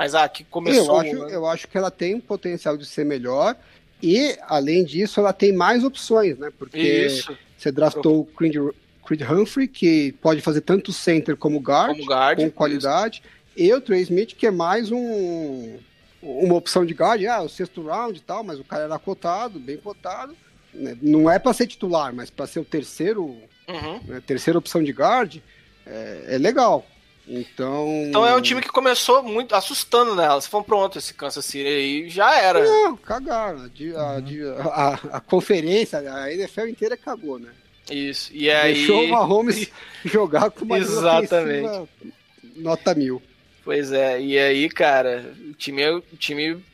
Mas a que começou. Eu acho, né? eu acho que ela tem um potencial de ser melhor. E, além disso, ela tem mais opções, né? Porque Isso. você draftou o Creed, Creed Humphrey, que pode fazer tanto center como guard, como guard com qualidade. Isso. E o Trey Smith, que é mais um, uma opção de guard. Ah, o sexto round e tal, mas o cara era cotado, bem cotado. Né? Não é para ser titular, mas para ser o terceiro, uhum. né, terceira opção de guard, é, é, legal. Então. Então é um time que começou muito assustando nela. Se for pronto esse Kansas City aí, já era. Não, cagaram. A, a, a, a, conferência, a NFL inteira cagou, né? Isso. E aí. Deixou o Mahomes jogar com uma Exatamente. nota mil. Pois é, e aí, cara, o time, o time,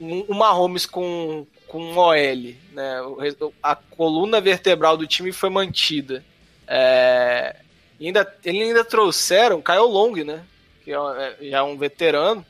o Mahomes com, com um OL, né? A coluna vertebral do time foi mantida. É, ainda, ele ainda trouxeram Kyle Long, né? Que é, é, já é um veterano,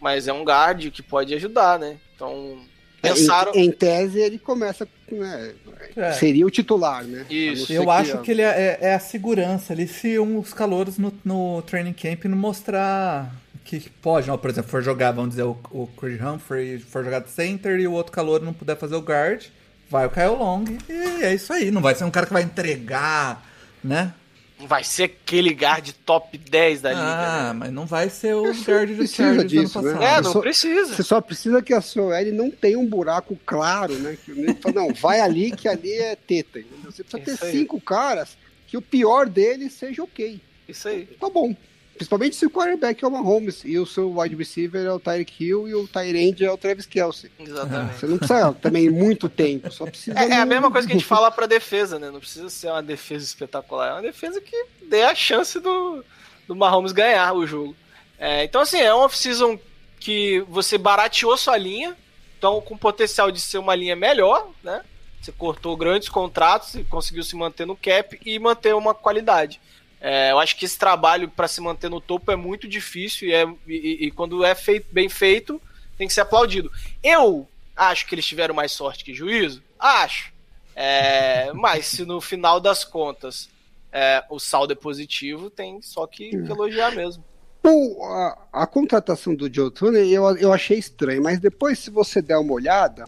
mas é um guard que pode ajudar, né? Então, pensaram... Em, em tese, ele começa... Né, é. Seria o titular, né? Isso. Eu acho que, que ele é, é, a segurança ali se um, os calouros no, no training camp não mostrar que pode, não, por exemplo, for jogar, vamos dizer, o, o Chris Humphrey for jogar de center e o outro calor não puder fazer o guard, vai o Kyle Long e é isso aí. Não vai ser um cara que vai entregar, né? Não vai ser aquele guard top 10 da liga. Ah, né? mas não vai ser o guard do Chargers disso, ano né? É, não só, precisa. Você só precisa que a sua L não tenha um buraco claro, né? Que não, vai ali que ali é teta. Entendeu? Você precisa isso ter aí. cinco caras que o pior deles seja ok. Isso aí. Tá bom. Principalmente se o quarterback é o Mahomes e o seu wide receiver é o Tyreek Hill e o Tyrande é o Travis Kelsey. Exatamente. Você não precisa também muito tempo, só precisa... É, é a mesma coisa que a gente fala pra defesa, né? Não precisa ser uma defesa espetacular, é uma defesa que dê a chance do, do Mahomes ganhar o jogo. É, então, assim, é um off-season que você barateou sua linha, então com potencial de ser uma linha melhor, né? Você cortou grandes contratos e conseguiu se manter no cap e manter uma qualidade. É, eu acho que esse trabalho para se manter no topo é muito difícil e, é, e, e, quando é feito, bem feito tem que ser aplaudido. Eu acho que eles tiveram mais sorte que juízo? Acho. É, mas se no final das contas é, o saldo é positivo, tem só que, que elogiar mesmo. Bom, a, a, contratação do Joe Tony eu, eu achei estranho, mas depois, se você der uma olhada,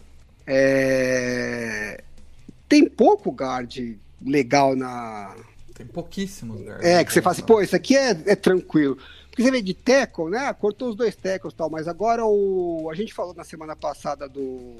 é... tem pouco guard legal na, tem pouquíssimos guards. É, que você fala assim, pô, isso aqui é, é tranquilo. Porque você vê de tackle, né? Cortou os dois tackles e tal, mas agora o. A gente falou na semana passada do.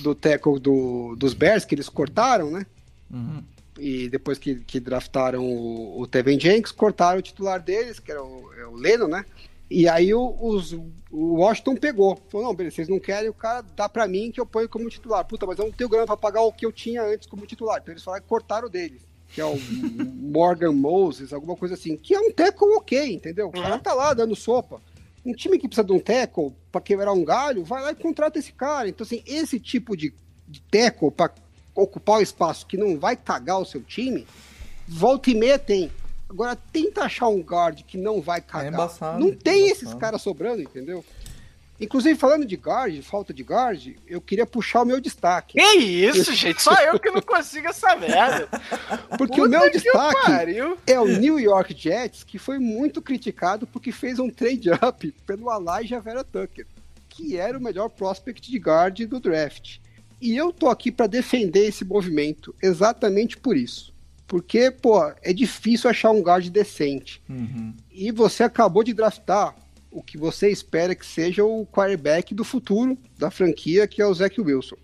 Do tackle do, dos Bears, que eles cortaram, né? Uhum. E depois que, que draftaram o, o Tevin Jenks, cortaram o titular deles, que era o, é o Leno, né? E aí o, os, o Washington pegou. Falou, não, beleza, vocês não querem, o cara dá pra mim que eu ponho como titular. Puta, mas eu não tenho grana pra pagar o que eu tinha antes como titular. Então eles falaram que cortaram deles que é o Morgan Moses, alguma coisa assim, que é um tackle ok, entendeu? O cara tá lá dando sopa. Um time que precisa de um tackle para quebrar um galho, vai lá e contrata esse cara. Então, assim, esse tipo de, de tackle para ocupar o espaço que não vai cagar o seu time, volta e meia tem. Agora, tenta achar um guard que não vai cagar. É embaçado, não tem esses caras sobrando, entendeu? Inclusive, falando de guard, falta de guard, eu queria puxar o meu destaque. Que isso, gente? Só eu que não consigo essa merda. Porque Puta o meu destaque é o New York Jets, que foi muito criticado porque fez um trade-up pelo Elijah Vera Tucker, que era o melhor prospect de guard do draft. E eu tô aqui para defender esse movimento exatamente por isso. Porque, pô, é difícil achar um guard decente. Uhum. E você acabou de draftar o que você espera que seja o quarterback do futuro da franquia, que é o Zach Wilson.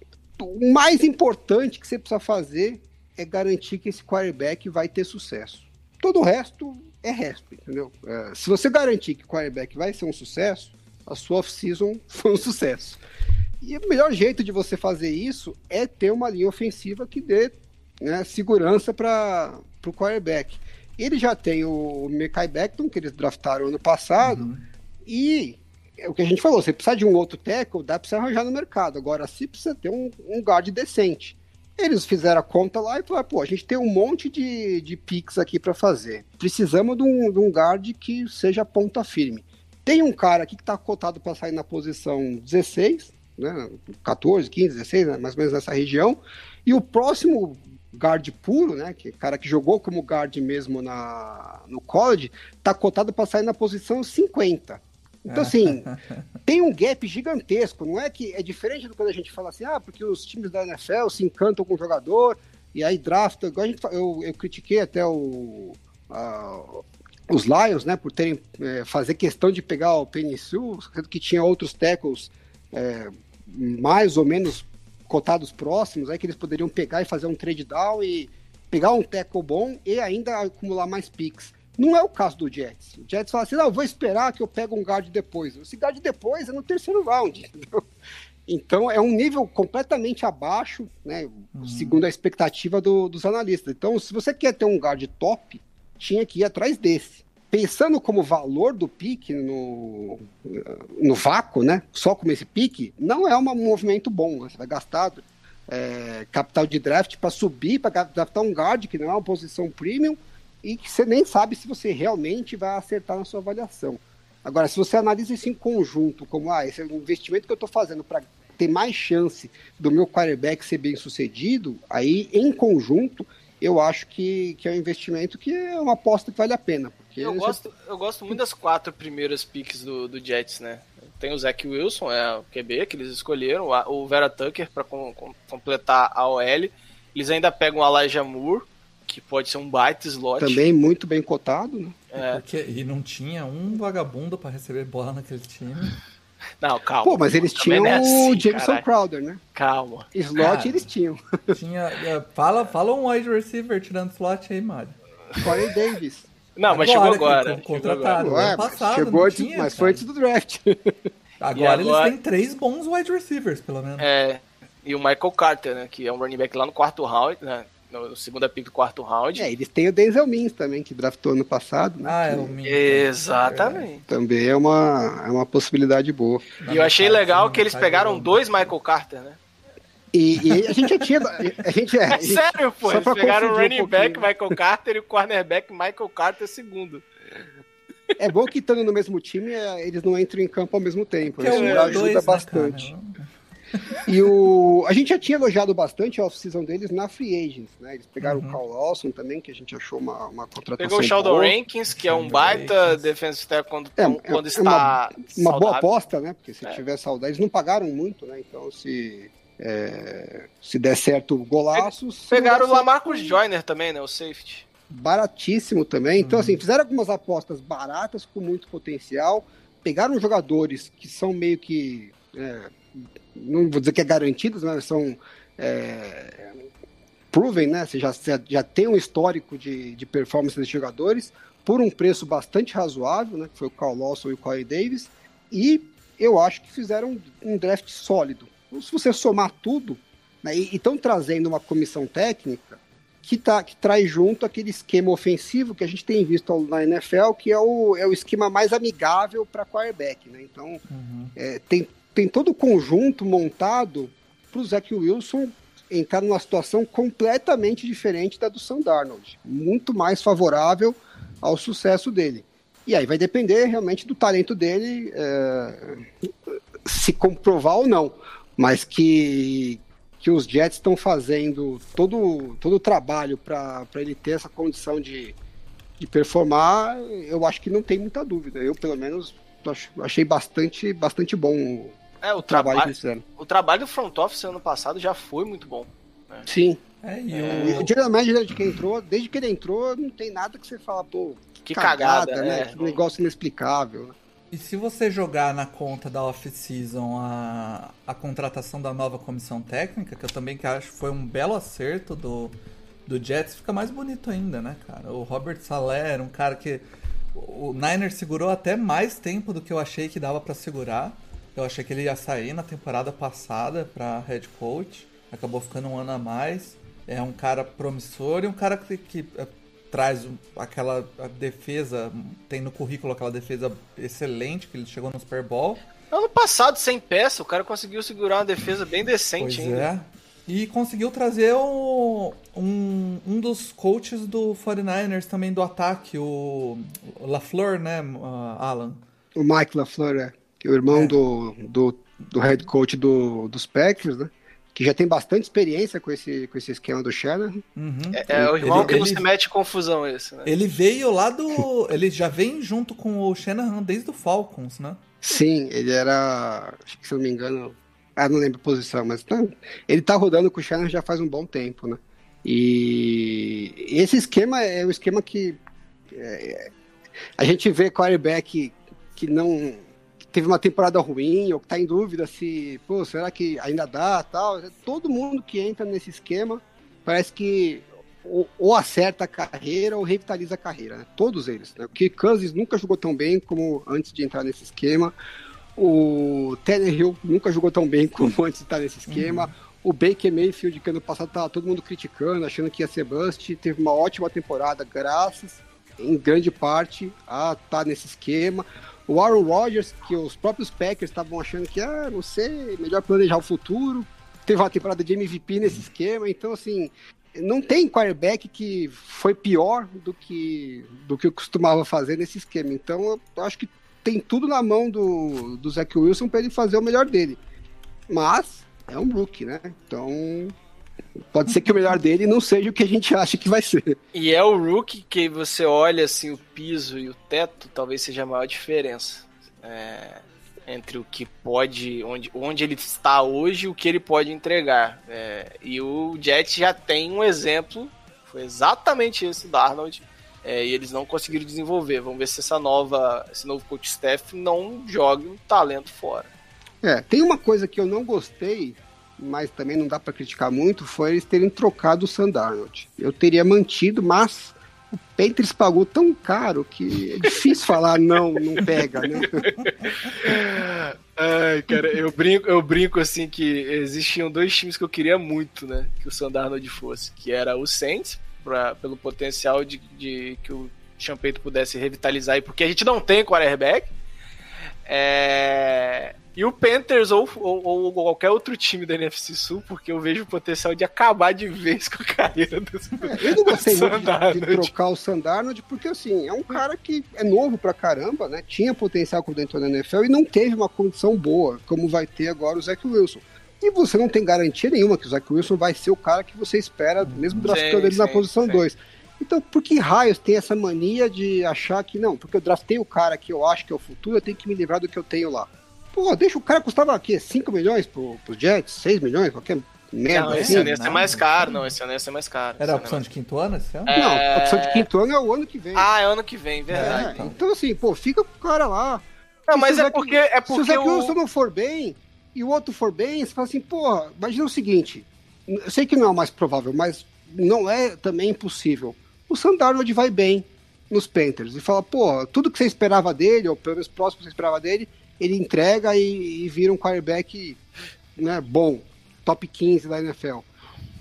O mais importante que você precisa fazer é garantir que esse quarterback vai ter sucesso. Todo o resto é resto, entendeu? É, se você garantir que o quarterback vai ser um sucesso, a sua off-season foi um sucesso. E o melhor jeito de você fazer isso é ter uma linha ofensiva que dê né, segurança para o quarterback. Ele já tem o Mekai Beckton, que eles draftaram ano passado, uhum. E é o que a gente falou, você precisa de um outro tackle, dá para você arranjar no mercado. Agora, se precisa ter um, um guard decente. Eles fizeram a conta lá e falaram, pô, a gente tem um monte de, de picks aqui para fazer. Precisamos de um, de um guard que seja ponta firme. Tem um cara aqui que está cotado para sair na posição 16, né, 14, 15, 16, né, mais ou menos nessa região. E o próximo guard puro, né, que é cara que jogou como guard mesmo na, no college, está cotado para sair na posição 50. Então, assim, tem um gap gigantesco. Não é que é diferente do quando a gente fala assim, ah, porque os times da NFL se encantam com o jogador e aí drafta. Igual a gente, eu, eu critiquei até o, a, os Lions, né, por terem é, fazer questão de pegar o Penissu, que tinha outros tackles é, mais ou menos cotados próximos, aí que eles poderiam pegar e fazer um trade down e pegar um tackle bom e ainda acumular mais picks. Não é o caso do Jets. O Jets fala assim: não, vou esperar que eu pego um guard depois. Esse guard depois é no terceiro round. Entendeu? Então é um nível completamente abaixo, né? Uhum. Segundo a expectativa do, dos analistas. Então, se você quer ter um guard top, tinha que ir atrás desse. Pensando como valor do pique no, no vácuo, né? Só como esse pique, não é um movimento bom. Você vai gastar é, capital de draft para subir, para draftar um guard que não é uma posição premium e que você nem sabe se você realmente vai acertar na sua avaliação. Agora, se você analisa isso em conjunto, como ah, esse é um investimento que eu estou fazendo para ter mais chance do meu quarterback ser bem sucedido, aí em conjunto eu acho que, que é um investimento que é uma aposta que vale a pena. Porque eu, gosto, eu gosto muito das quatro primeiras picks do, do Jets, né? Tem o Zach Wilson, é o QB que eles escolheram, o Vera Tucker para com, com, completar a OL. Eles ainda pegam o Elijah Moore, que pode ser um baita slot. Também muito bem cotado, né? É. Porque, e não tinha um vagabundo para receber bola naquele time. Não, calma. Pô, mas eles tinham é assim, o Jameson carai. Crowder, né? Calma. Slot Cara, eles tinham. Tinha, é, fala, fala um wide receiver tirando slot aí, Mário. Corey Davis. Não, mas chegou agora. Contratado. Chegou, agora. passado, chegou antes, tinha, mas cara. foi antes do draft. Agora, agora, eles têm três bons wide receivers, pelo menos. É. E o Michael Carter, né? Que é um running back lá no quarto round, né? No segunda pick do quarto round. É, eles têm o Denzel Mims também, que draftou ano passado. Né? Ah, é o Mims. Exatamente. É, também é uma, é uma possibilidade boa. E eu achei legal que eles pegaram dois Michael Carter, né? E, e, a gente já tinha. A gente, é, é sério, pô. Eles pegaram o running um back Michael Carter e o cornerback Michael Carter segundo. É bom que estando no mesmo time, é, eles não entram em campo ao mesmo tempo. Isso é ajuda dois, né, bastante. Né, e o, a gente já tinha elogiado bastante a off-season deles na Free Agents, né? Eles pegaram uhum. o Carl Lawson também, que a gente achou uma, uma contratação Pegou o Sheldon boa. Rankins, que é um baita defensive tackle quando, é, quando é está uma, uma boa aposta, né? Porque se é. tiver saudade, eles não pagaram muito, né? Então se... É, se der certo golaços. Pegaram o Lamarcus certo, Joyner também, né? O safety. Baratíssimo também. Então, uhum. assim, fizeram algumas apostas baratas com muito potencial. Pegaram jogadores que são meio que é, não vou dizer que é garantidos, mas são é, proven, né? Você já, já tem um histórico de, de performance desses jogadores por um preço bastante razoável, né? Que foi o Carl Lawson e o Corey Davis. E eu acho que fizeram um, um draft sólido. Então, se você somar tudo, né, e estão trazendo uma comissão técnica que, tá, que traz junto aquele esquema ofensivo que a gente tem visto na NFL, que é o, é o esquema mais amigável para quarterback. Né? Então, uhum. é, tem tem todo o conjunto montado para o Zach Wilson entrar numa situação completamente diferente da do Sam Darnold, muito mais favorável ao sucesso dele. E aí vai depender realmente do talento dele é, se comprovar ou não, mas que que os Jets estão fazendo todo, todo o trabalho para ele ter essa condição de, de performar, eu acho que não tem muita dúvida. Eu, pelo menos, achei bastante, bastante bom é, o, trabalho, trabalho que fizeram. O trabalho do front office ano passado já foi muito bom. Né? Sim. É, e é. o... o general manager de que entrou, desde que ele entrou, não tem nada que você fala, pô, que cagada, cagada né? Que negócio inexplicável. E se você jogar na conta da off-season a, a contratação da nova comissão técnica, que eu também que acho foi um belo acerto do, do Jets, fica mais bonito ainda, né, cara? O Robert Saleh era um cara que o Niner segurou até mais tempo do que eu achei que dava para segurar. Eu achei que ele ia sair na temporada passada para head coach. Acabou ficando um ano a mais. É um cara promissor e um cara que, que é, traz aquela defesa, tem no currículo aquela defesa excelente, que ele chegou no Super Bowl. Ano passado, sem peça, o cara conseguiu segurar uma defesa bem decente pois ainda. É. E conseguiu trazer o, um, um dos coaches do 49ers também do ataque, o LaFleur, né, Alan? O Mike LaFleur, é. Que é o irmão é. Do, do, do head coach do, dos Packers, né? que já tem bastante experiência com esse, com esse esquema do Shannon. Uhum. É, é, o irmão ele, que ele, não se mete confusão esse, né? Ele veio lá do... ele já vem junto com o Shanahan desde o Falcons, né? Sim, ele era... Acho que se eu não me engano... Ah, não lembro a posição, mas tá, ele tá rodando com o Shannon já faz um bom tempo, né? E esse esquema é o esquema que... É, a gente vê quarterback que não teve uma temporada ruim ou que tá em dúvida se, pô, será que ainda dá, tal. Todo mundo que entra nesse esquema parece que ou, ou acerta a carreira ou revitaliza a carreira, né? Todos eles. Né? Porque Kansas nunca jogou tão bem como antes de entrar nesse esquema. O Hill nunca jogou tão bem como antes de estar nesse esquema. Uhum. O Baker Mayfield, que ano passado tava todo mundo criticando, achando que ia ser bust, teve uma ótima temporada, graças, em grande parte, a estar tá nesse esquema. O Aaron Rodgers, que os próprios Packers estavam achando que, ah, não sei, melhor planejar o futuro. Teve uma temporada de MVP nesse esquema, então, assim, não tem quarterback que foi pior do que do que eu costumava fazer nesse esquema. Então, eu acho que tem tudo na mão do, do Zach Wilson para ele fazer o melhor dele. Mas é um rookie, né? Então, Pode ser que o melhor dele não seja o que a gente acha que vai ser. E é o rookie que você olha assim o piso e o teto, talvez seja a maior diferença. É, entre o que pode, onde, onde ele está hoje e o que ele pode entregar. É, e o Jets já tem um exemplo, foi exatamente esse da Arnold, é, e eles não conseguiram desenvolver. Vamos ver se essa nova, esse novo coach staff não joga o talento fora. É, tem uma coisa que eu não gostei mas também não dá para criticar muito, foi eles terem trocado o Sandarnold. Eu teria mantido, mas o Panthers pagou tão caro que é difícil falar não, não pega, né? Ai, cara, eu brinco, eu brinco assim que existiam dois times que eu queria muito, né, que o Sandarnold fosse, que era o Saints, pra, pelo potencial de, de que o Champeito pudesse revitalizar e porque a gente não tem quarterback. É, e o Panthers ou, ou, ou, qualquer outro time da NFC Sul, porque eu vejo o potencial de acabar de vez com a carreira do é, Eu não gostei muito de, de, trocar o Sandarnold, porque assim, é um cara que é novo pra caramba, né? Tinha potencial quando entrou na NFL e não teve uma condição boa, como vai ter agora o Zach Wilson. E você não tem garantia nenhuma que o Zach Wilson vai ser o cara que você espera, mesmo draftando ele na posição 2. Então, por que raios tem essa mania de achar que não, porque eu draftei o cara que eu acho que é o futuro, eu tenho que me livrar do que eu tenho lá? Pô, deixa o cara custava aqui 5 milhões pro, pro Jets, 6 milhões, qualquer merda. Não, esse assim. ano ia ser mais caro, não, esse ano ia ser mais caro. Era a opção de quinto ano esse ano? É... Não, a opção de quinto ano é o ano que vem. Ah, é o ano que vem, verdade. É, então. então, assim, pô, fica com o cara lá. Não, mas é porque, é porque. Se o Zé o... não for bem e o outro for bem, você fala assim, pô, imagina o seguinte. Eu sei que não é o mais provável, mas não é também impossível. O Sandarnold vai bem nos Panthers e fala, pô, tudo que você esperava dele, ou pelo menos próximo que você esperava dele, ele entrega e, e vira um quarterback né, bom, top 15 da NFL.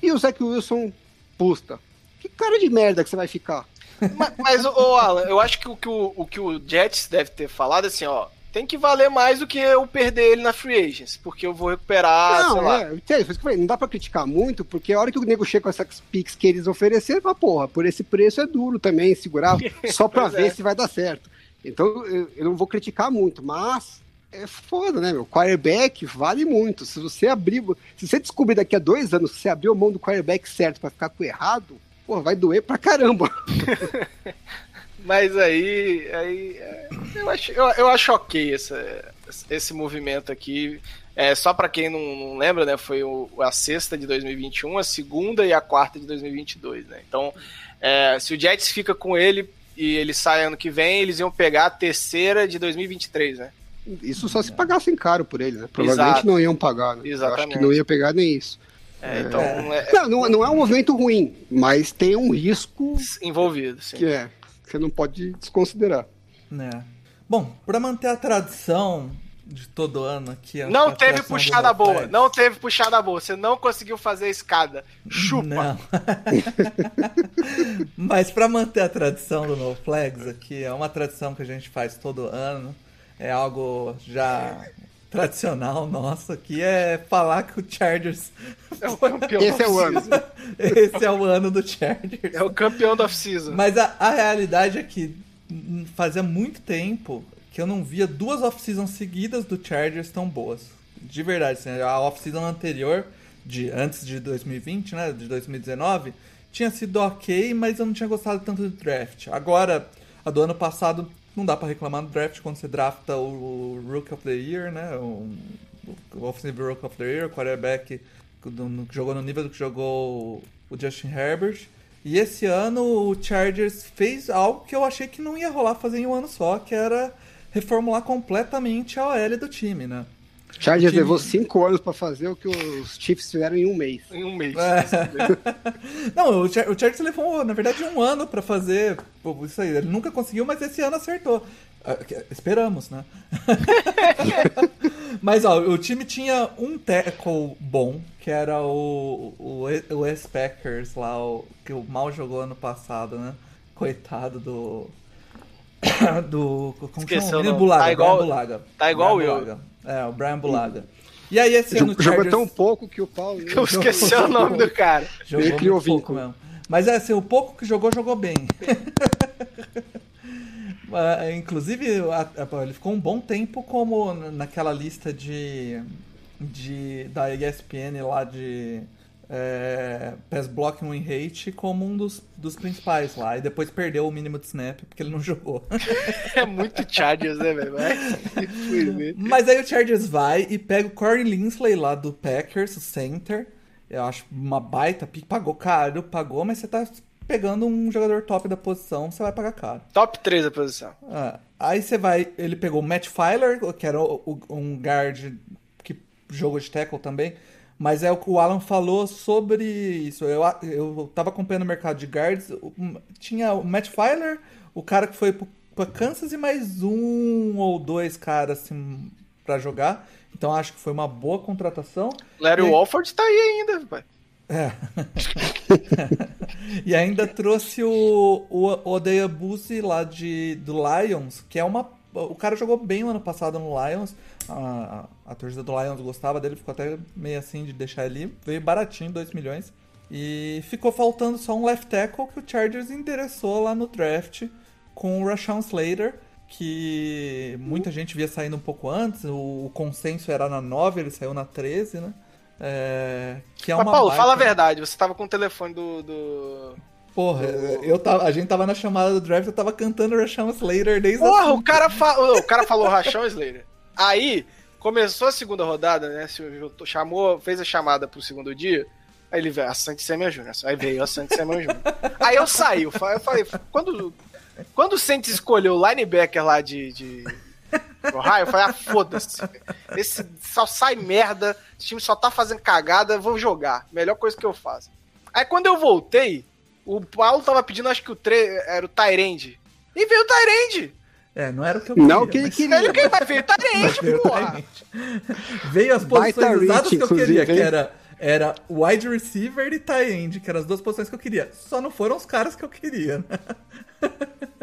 E o Zach Wilson pusta. Que cara de merda que você vai ficar? Mas, mas Alan, eu acho que o que o, o que o Jets deve ter falado assim, ó, tem que valer mais do que eu perder ele na free agents, porque eu vou recuperar, não, sei lá. É, não dá pra criticar muito, porque a hora que o nego chega com essas picks que eles ofereceram, fala, porra, por esse preço é duro também segurar, só pra ver é. se vai dar certo. Então eu, eu não vou criticar muito, mas é foda, né, meu? Quarterback vale muito. Se você abrir. Se você descobrir daqui a dois anos que você abriu mão do quarterback certo para ficar com o errado, pô, vai doer pra caramba. Mas aí. aí é, eu, acho, eu, eu acho ok esse, esse movimento aqui. É, só para quem não, não, lembra, né? Foi o, a sexta de 2021, a segunda e a quarta de 2022, né? Então, é, se o Jets fica com ele e ele sai ano que vem, eles iam pegar a terceira de 2023, né? Isso só se pagassem caro por ele, né? Provavelmente Exato. não iam pagar. Né? Exatamente. Eu acho que não ia pegar nem isso. É, então, é... Não, não, não, é um movimento ruim, mas tem um risco envolvido, sim. Que é, você não pode desconsiderar. Né. Bom, para manter a tradição de todo ano aqui. a Não teve puxada boa, não teve puxada boa. Você não conseguiu fazer a escada. Chupa. Não. Mas pra manter a tradição do No Flags aqui, é uma tradição que a gente faz todo ano. É algo já tradicional nosso aqui, é falar que o Chargers. É o campeão Esse é o da ano. Esse é o ano do Chargers. É o campeão da off-season. Mas a, a realidade é que fazia muito tempo que eu não via duas off-seasons seguidas do Chargers tão boas. De verdade, assim, a off-season anterior, de, antes de 2020, né, de 2019, tinha sido ok, mas eu não tinha gostado tanto do draft. Agora, a do ano passado, não dá pra reclamar do draft quando você drafta o, Rook of the Year, né, o, Offensive Rook of the Year, quarterback que jogou no nível do que jogou o Justin Herbert. E esse ano o Chargers fez algo que eu achei que não ia rolar fazer em um ano só, que era reformular completamente a OL do time, né? Chargers time- levou cinco anos pra fazer o que os Chiefs fizeram em um mês. Em um mês. Não, o, Char o Chargers levou, na verdade, um ano pra fazer pô, isso aí. Ele nunca conseguiu, mas esse ano acertou. Que- Esperamos, né? mas, ó, o time tinha um tackle bom, que era o, o, o ex-Packers lá, o, que o mal jogou ano passado, né? Coitado do... do como Esqueceu chama? o Menino nome. Bulaga, Tá igual- Bulaga. tá igual eu. Bulaga. É, o Brian Bulaga. E aí esse ano o Jogou jogou Chargers... tão pouco que o Paulo. Eu esqueci o nome do cara. Jogou Ele criou pouco vínculo. mesmo. Mas é assim, o pouco que jogou, jogou bem. Ah, Inclusive, a- a- ele ficou um bom tempo como naquela lista de, de da ESPN lá de é, Pass Block Win Rate como um dos, dos principais lá. E depois perdeu o mínimo de snap porque ele não jogou. É muito Chargers, né, velho? Mas aí o Chargers vai e pega o Corey Linsley lá do Packers, o center. Eu acho uma baita pick. Pagou caro, pagou, mas você tá pegando um jogador top da posição, você vai pagar caro. Top 3 a posição. Ah, aí você vai. Ele pegou o Matt Filer, que era o- o- um guard que jogou de tackle também. Mas é o que o Alan falou sobre isso. Eu, eu tava acompanhando o mercado de guards. o- Tinha o Matt Filer, o cara que foi pra Kansas e mais um ou dois caras assim, pra jogar. Então acho que foi uma boa contratação. Larry E- Walford tá aí ainda, pai. É. e ainda trouxe o, o Odeia Buzi lá de, do Lions, que é uma. O cara jogou bem o ano passado no Lions. A, a, a torcida do Lions gostava dele, ficou até meio assim de deixar ele. Veio baratinho, 2 milhões. E ficou faltando só um left tackle que o Chargers endereçou lá no draft com o Rashawn Slater, que muita gente via saindo um pouco antes. O, o consenso era na 9, ele saiu na 13, né? É, que é Mas, uma Paulo, baita- fala a verdade. Você tava com o telefone do. do... Porra, eu tava, a gente tava na chamada do draft, eu tava cantando Rashawn Slater desde Porra, a... o cara, fa... o cara falou Rachão Slater. Aí, começou a segunda rodada, né? Chamou, fez a chamada pro segundo dia. Aí ele veio, a Santi Samuel Jr. Aí veio a Santi Samuel Jr. Aí eu saí, eu fa- eu falei, quando, quando o Santos escolheu o linebacker lá de, de Ohio, eu falei, ah, foda-se. Esse só sai merda, esse time só tá fazendo cagada, vou jogar. Melhor coisa que eu faço. Aí quando eu voltei, o Paulo tava pedindo, acho que o tre... era o Tyrande. E veio o Tyrande. É, não era o que eu Não queria, que ele queria. Vai ver? mas Tyrande, veio o porra. Tyrande. Veio as posições exatas que eu queria, que era, era wide receiver e tight end, que eram as duas posições que eu queria. Só não foram os caras que eu queria, né?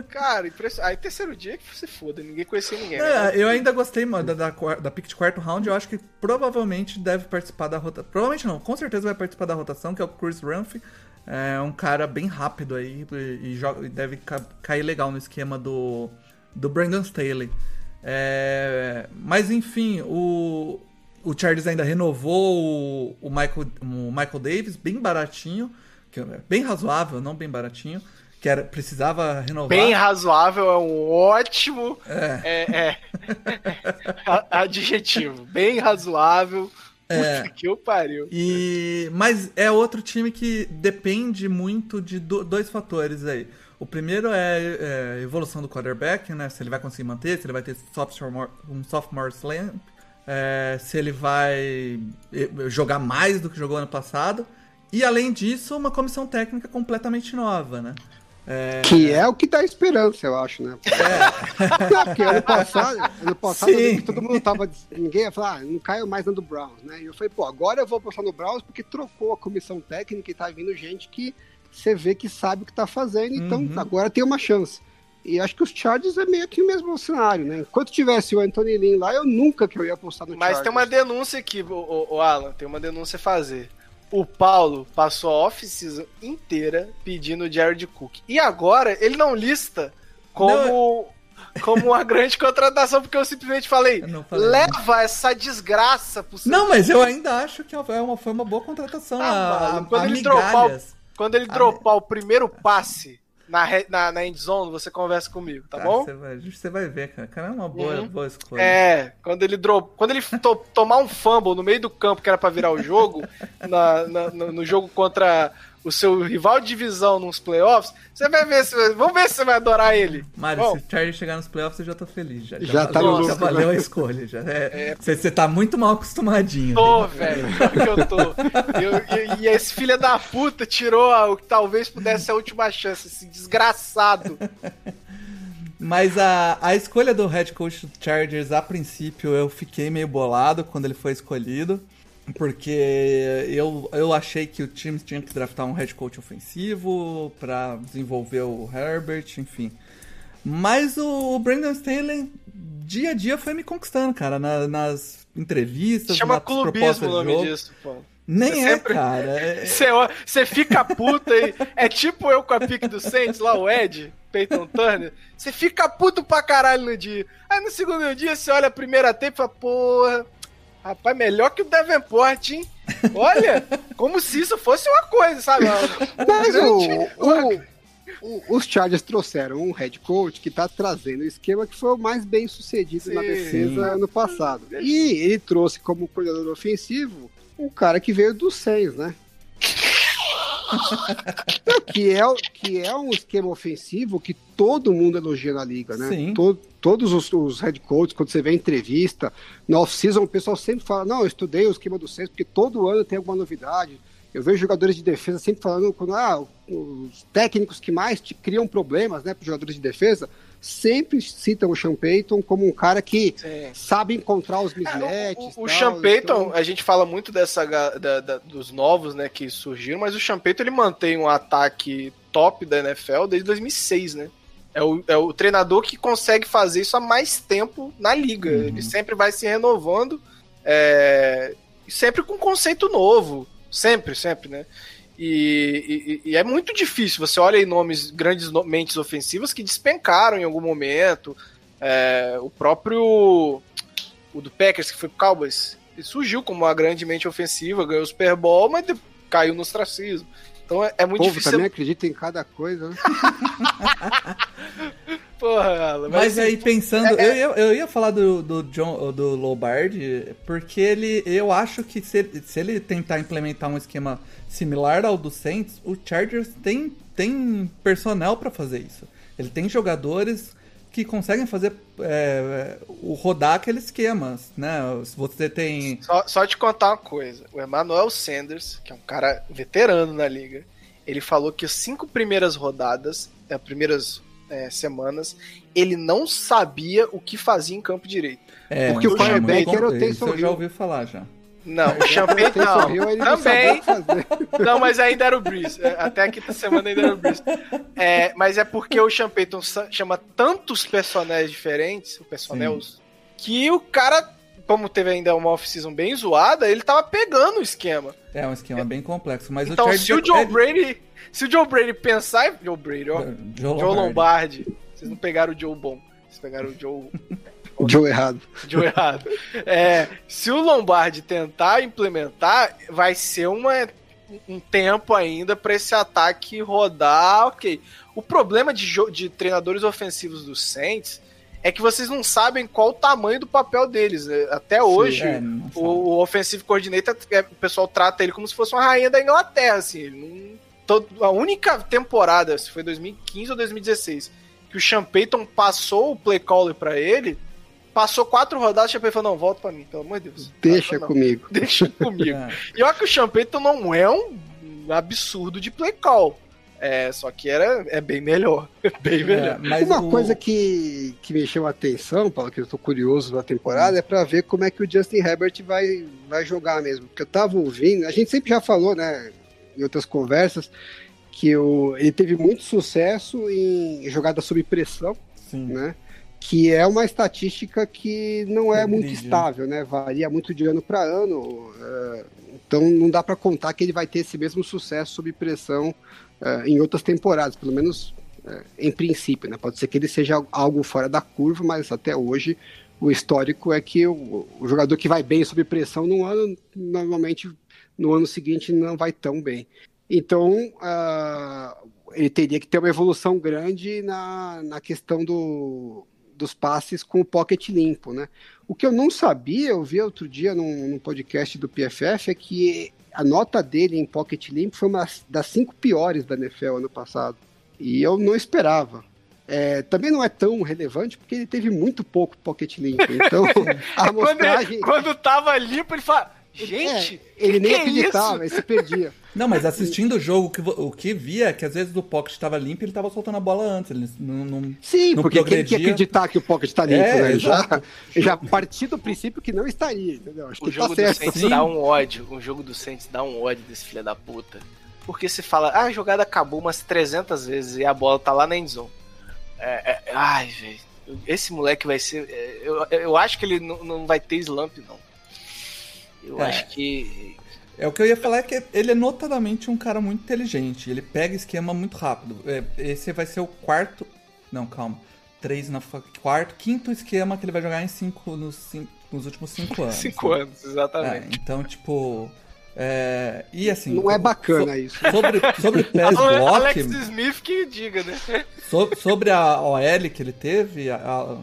Cara, impressionante. Aí terceiro dia que se foda, ninguém conhecia ninguém. né? É, eu ainda gostei mano, da, da, da pick de quarto round. Eu acho que provavelmente deve participar da rotação. Provavelmente não, com certeza vai participar da rotação, que é o Chris Rumph. É um cara bem rápido aí e, e joga- e deve ca- cair legal no esquema do, do Brandon Staley. É, mas enfim, o, o Chargers ainda renovou o, o Michael, o Michael Davis, bem baratinho, que é bem razoável, não bem baratinho, que era, precisava renovar. Bem razoável, é um ótimo é, é, a- adjetivo. Bem razoável. É. Puta que eu pariu. E mas é outro time que depende muito de do- dois fatores aí. O primeiro é, é evolução do quarterback, né? Se ele vai conseguir manter, se ele vai ter sophomore, um sophomore slam, é, se ele vai jogar mais do que jogou ano passado. E além disso, uma comissão técnica completamente nova, né? É... Que é o que dá esperança, eu acho, né? É. Não, porque ano passado, ano passado todo mundo tava. Ninguém ia falar, ah, não caiu mais no Browns, né? E eu falei, pô, agora eu vou apostar no Browns porque trocou a comissão técnica e tá vindo gente que você vê que sabe o que tá fazendo, então uhum. agora tem uma chance. E acho que os Chargers é meio que o mesmo cenário, né? Enquanto tivesse o Anthony Lynn lá, eu nunca que eu ia apostar no Mas Chargers. tem uma denúncia aqui, o, o, Alan, tem uma denúncia a fazer. O Paulo passou a off-season inteira pedindo o Jared Cook. E agora ele não lista como, não. como uma grande contratação, porque eu simplesmente falei, eu falei leva essa desgraça pro seu Não, mas eu ainda acho que é uma, foi uma boa contratação. Tá, a, quando, ele dropar, quando ele dropar o primeiro passe na, na, na endzone, você conversa comigo, tá, bom? Você vai, você vai ver, cara. Cara, é uma boa, uhum. boa escolha. É, quando ele drop, quando ele to, tomar um fumble no meio do campo que era pra virar o jogo, na, na, no, no jogo contra o seu rival de divisão nos playoffs, você vai ver se. Vamos ver se você vai adorar ele. Mário, Bom, se o Charlie chegar nos playoffs, eu já tô feliz. Já, já, já tá valeu, já valeu a escolha. Já é, é, você, você tá muito mal acostumadinho. Tô, velho. que eu tô. Eu, e esse filho da puta tirou a, o que talvez pudesse ser a última chance, esse desgraçado. Mas a, a escolha do head coach do Chargers, a princípio, eu fiquei meio bolado quando ele foi escolhido. Porque eu, eu achei que o time tinha que draftar um head coach ofensivo para desenvolver o Herbert, enfim. Mas o Brandon Staley, dia a dia, foi me conquistando, cara, na, nas entrevistas, Chama nas clubismo o nome disso, pô. Nem você é, sempre... cara. Você, é... fica puta e. É tipo eu com a pique do Saints, lá, o Ed, Peyton Turner. Você fica puto pra caralho no dia. Aí no segundo dia você olha a primeira tempo e fala, porra, Rapaz, melhor que o Davenport, hein? Olha, como se isso fosse uma coisa, sabe? Mas o, o, o, os Chargers trouxeram um head coach que tá trazendo o esquema que foi o mais bem sucedido Sim. na defesa ano passado. E ele trouxe como coordenador ofensivo um cara que veio dos Saints, né? que, é, que é um esquema ofensivo que todo mundo elogia na liga, né? Sim. Todo, todos os, os head coaches, quando você vê entrevista, na off-season, o pessoal sempre fala: Não, eu estudei o esquema do Saints, porque todo ano tem alguma novidade. Eu vejo jogadores de defesa sempre falando: ah, os técnicos que mais te criam problemas né, para os jogadores de defesa sempre citam o Sean Payton como um cara que Sim. sabe encontrar os mismatches. É, o, o, o Sean Payton, então... a gente fala muito dessa da, da, dos novos, né, que surgiram, mas o Sean Payton ele mantém um ataque top da NFL desde 2006, né? É o, é o treinador que consegue fazer isso há mais tempo na liga. Uhum. Ele sempre vai se renovando, é, sempre com conceito novo. Sempre, sempre, né? E, e, e, é muito difícil. Você olha aí nomes, grandes mentes ofensivas que despencaram em algum momento. É, o próprio. O do Packers, que foi pro Cowboys, ele surgiu como uma grande mente ofensiva, ganhou o Super Bowl, mas caiu no ostracismo. Então é, é muito Povo difícil. também acredita em cada coisa, né? Porra, mas, mas aí pensando, é, é... Eu, eu, ia falar do, do John, do Lombardi, porque ele, eu acho que se ele, se ele tentar implementar um esquema similar ao do Saints, o Chargers tem, tem personnel para fazer isso. Ele tem jogadores que conseguem fazer é, o rodar aqueles esquemas, né? Você tem. Só, só te contar uma coisa: o Emmanuel Sanders, que é um cara veterano na liga, ele falou que as cinco primeiras rodadas, as primeiras é, semanas, ele não sabia o que fazia em campo direito. É, porque o quarterback era o Taysom Eu já ouvi falar já. Não, o Champagne não. Também. Não, mas ainda era o Breeze. É, até a quinta semana ainda era o Breeze. É, mas é porque o Champeyton chama tantos personagens diferentes, o personagens, que o cara, como teve ainda uma off-season bem zoada, ele tava pegando o esquema. É um esquema é. bem complexo. Mas então, o se o Joe Brady. Se o Joe Brady pensar em. Joe Brady, ó. Joe, Joe Lombardi. Lombardi. Vocês não pegaram o Joe bom. Vocês pegaram o Joe. Joe errado. Joe errado. É, se o Lombardi tentar implementar, vai ser uma, um tempo ainda para esse ataque rodar, ok. O problema de, de treinadores ofensivos do Saints é que vocês não sabem qual o tamanho do papel deles. Né? Até hoje, Sim, é, o, o Offensive Coordinator, é, o pessoal trata ele como se fosse uma rainha da Inglaterra, assim. Ele não, todo, a única temporada, se foi 2015 ou 2016, que o Sean Payton passou o play caller para ele, Passou quatro rodadas, o Champagne falou: não, volta pra mim, pelo amor de Deus. Deixa comigo. Deixa comigo. é. E olha que o Champagne não é um absurdo de play call. É, só que era, é bem melhor. bem melhor. É, mas Uma o- coisa que, que me chama a atenção, Paulo, que eu tô curioso na temporada, é pra ver como é que o Justin Herbert vai, vai jogar mesmo. Porque eu tava ouvindo, a gente sempre já falou, né, em outras conversas, que ele teve muito sucesso em jogada sob pressão, Sim. né? Que é uma estatística que não é muito Regride, né? estável, né? Varia muito de ano para ano. é, então não dá para contar que ele vai ter esse mesmo sucesso sob pressão é, em outras temporadas, pelo menos é, em princípio, né? Pode ser que ele seja algo fora da curva, mas até hoje o histórico é que o, o jogador que vai bem sob pressão num ano, normalmente no ano seguinte não vai tão bem. Então, ah, ele teria que ter uma evolução grande na, na questão do, dos passes com o pocket limpo, né? O que eu não sabia, eu vi outro dia num, num podcast do PFF, é que a nota dele em pocket limpo foi uma das cinco piores da NFL ano passado. E eu não esperava. É, também não é tão relevante porque ele teve muito pouco pocket limpo. Então, a Quando, amostragem... quando tava limpo, ele fala: Gente, É, ele que nem que é acreditava, isso? ele se perdia. Não, mas assistindo o jogo, o que, via é que às vezes o pocket estava limpo e ele tava soltando a bola antes. Ele não, não- Sim, Não porque quem que ia progredia. acreditar que o Pocket tá limpo, É, né? Já, exato. já parti do princípio que não estaria, entendeu? Acho O que jogo tá do. Saints Sim. dá um ódio. O jogo do Saints dá um ódio desse filho da puta. Porque você fala, ah, a jogada acabou umas 300 vezes e a bola tá lá na endzone. É, é, ai, velho. Esse moleque vai ser. é, Eu, eu acho que ele não, não vai ter slump, não. Eu É. acho que. É o que eu ia falar é que ele é notadamente um cara muito inteligente. Ele pega esquema muito rápido. É, Esse vai ser o quarto. Não, calma. Três na quarto, quinto esquema que ele vai jogar em cinco nos, cinco, nos últimos cinco anos. Cinco né? anos, É, exatamente. então, tipo. é, E assim. Não é so- bacana isso. Sobre, sobre pass Ale- block. Alex Smith que diga, né? So- sobre a OL que ele teve, a- a-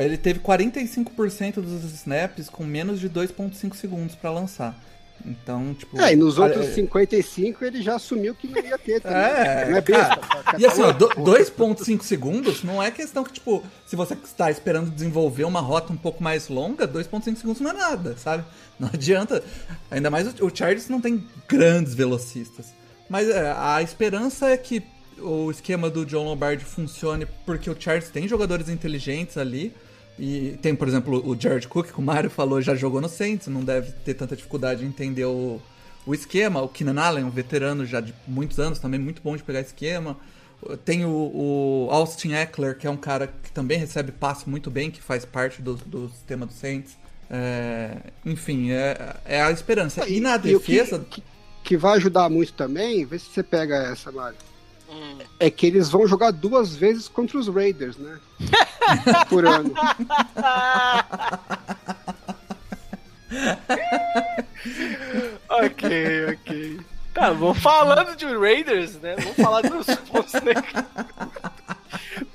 ele teve 45% dos snaps com menos de 2.5 segundos pra lançar. Então, tipo. É, e nos outros é, 55 ele já assumiu que não ia ter também. É, não é besta. E assim, ó, do- 2.5 segundos não é questão que, tipo, se você está esperando desenvolver uma rota um pouco mais longa, 2.5 segundos não é nada, sabe? Não adianta. Ainda mais o, o Chargers não tem grandes velocistas. Mas é, a esperança é que o esquema do John Lombardi funcione porque o Chargers tem jogadores inteligentes ali. E tem, por exemplo, o Jared Cook, que o Mário falou, já jogou no Saints, não deve ter tanta dificuldade em entender o, o esquema. O Keenan Allen, um veterano já de muitos anos, também muito bom de pegar esquema. Tem o, o Austin Eckler, que é um cara que também recebe passe muito bem, que faz parte do, do sistema do Saints. É, enfim, é, é a esperança. E na E o que- defesa, que, que vai ajudar muito também, vê se você pega essa, Mário. Hum. É que eles vão jogar duas vezes contra os Raiders, né? Por ano. ok, ok. Tá bom, falando de Raiders, né? Vamos falar dos pontos negativos.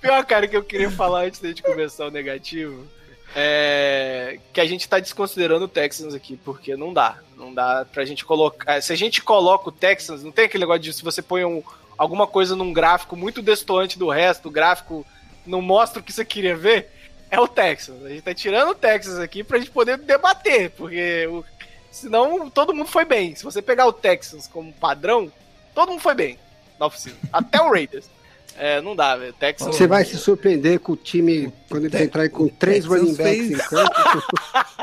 Pior, cara, que eu queria falar antes da gente começar o negativo é que a gente tá desconsiderando o Texans aqui, porque não dá. Não dá pra gente colocar. Se a gente coloca o Texans, não tem aquele negócio de se você põe um, alguma coisa num gráfico muito destoante do resto, o gráfico não mostra o que você queria ver, é o Texans. A gente tá tirando o Texans aqui pra gente poder debater, porque o, senão todo mundo foi bem. Se você pegar o Texans como padrão, todo mundo foi bem na oficina. Até o Raiders. É, não dá, velho. Texans. Você vai se surpreender com o time quando eles Te- entrarem com o três Texans running backs fez- em campo.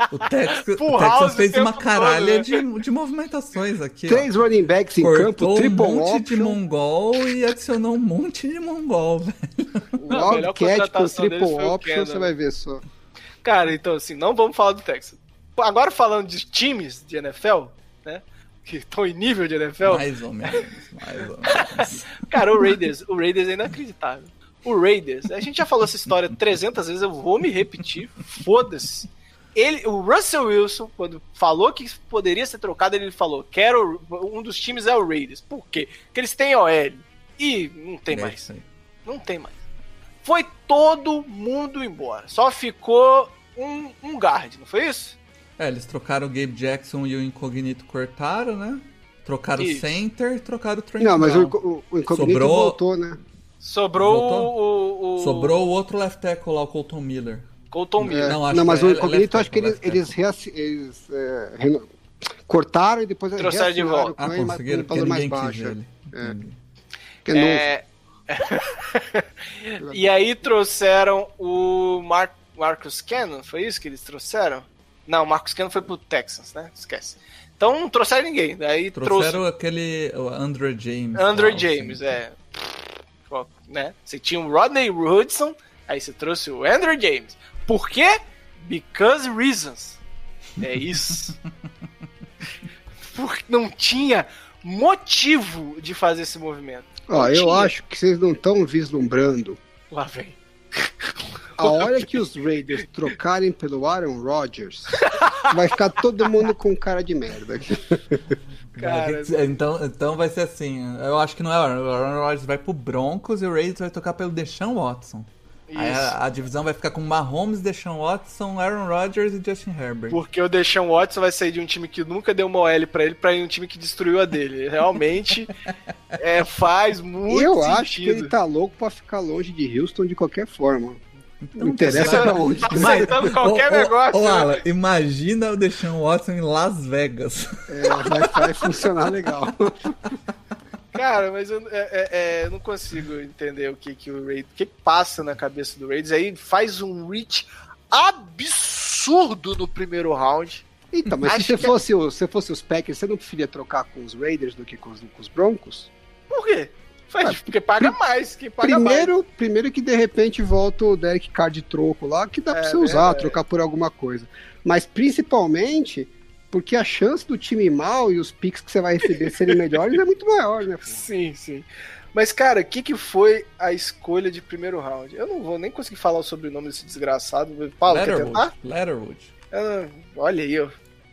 o, Tex, o o fez uma caralha todo, né? de, de movimentações aqui. ó. Três running backs em campo, Cortou um triple monte de option, mongol e adicionou um monte de mongol, velho. Melhor wildcat com triple o option, você vai ver só. Cara, então assim, não vamos falar do Texas. Agora falando de times de NFL, né? Que estão em nível de NFL, Mais ou menos, mais ou menos. cara, o Raiders, o Raiders é inacreditável. O Raiders, a gente já falou essa história 300 vezes, eu vou me repetir, foda-se. Ele, o Russell Wilson, quando falou que poderia ser trocado, ele falou: quero. Um dos times é o Raiders. Por quê? Porque eles têm OL. E não tem É mais. aí. Não tem mais. Foi todo mundo embora. Só ficou um, um guard, não foi isso? É, eles trocaram o Gabe Jackson e o Incognito cortaram, né? Trocaram Isso. o center e trocaram o Trent Não, mas o, Brown. o, o Incognito Sobrou- voltou, né? Sobrou Voltou? o, o- Sobrou o outro left tackle lá, o Colton Miller. Colton Miller. É, Não, não, acho mas que o é Incognito, acho que eles, eles, reassi- eles, é, reno- cortaram e depois Trouxeram de volta. Ah, ele, conseguiram, porque valor mais ninguém quis baixo. ele. É. Que é novo. É... e aí trouxeram o Mar Marcus Cannon, foi isso que eles trouxeram? Não, o Marcus Cannon foi pro Texans, né? Esquece. Então não trouxeram ninguém. Daí Trouxeram trouxe aquele. O Andrew James. Andrew tal, James, assim. é. Pô, Né? Você tinha o Rodney Hudson, aí você trouxe o Andrew James. Por quê? Because reasons. É isso. Porque não tinha motivo de fazer esse movimento. Ó, eu acho que vocês não estão vislumbrando Lá vem. A hora que os Raiders trocarem pelo Aaron Rodgers, vai ficar todo mundo com cara de merda aqui. Cara, então, então vai ser assim. Eu acho que não é o Aaron o Aaron Rodgers vai pro Broncos e o Raiders vai tocar pelo Deshaun Watson. Aí a, a divisão vai ficar com Mahomes, Deshaun Watson, Aaron Rodgers e Justin Herbert. Porque o Deshaun Watson vai sair de um time que nunca deu uma OL pra ele pra ir um time que destruiu a dele. Realmente é, faz muito eu sentido. acho que ele tá louco pra ficar longe de Houston de qualquer forma. Então, não interessa pra onde. tá aceitando qualquer Ô, negócio. ô, né? Alan, imagina o Deshaun Watson em Las Vegas. É, vai, vai funcionar legal. Cara, mas eu, é- é- é, não consigo entender o que, que o Raid, o que passa na cabeça do Raiders. Aí faz um reach absurdo no primeiro round. Então, mas Acho se você que- fosse, o- se fosse os Packers, você não preferia trocar com os Raiders do que com os, com os Broncos? Por quê? Faz, porque paga mais. Quem paga mais. Primeiro, primeiro que de repente volta o Derek Carr de troco lá, que dá pra É, você usar, trocar por alguma coisa. Mas principalmente porque a chance do time mal e os picks que você vai receber serem melhores é muito maior, né? pô? Sim, sim. Mas, cara, o que, que foi a escolha de primeiro round? Eu não vou nem conseguir falar o sobrenome desse desgraçado. Paulo, quer tentar? Letterwood. Letterwood. Eu não- olha aí, ó.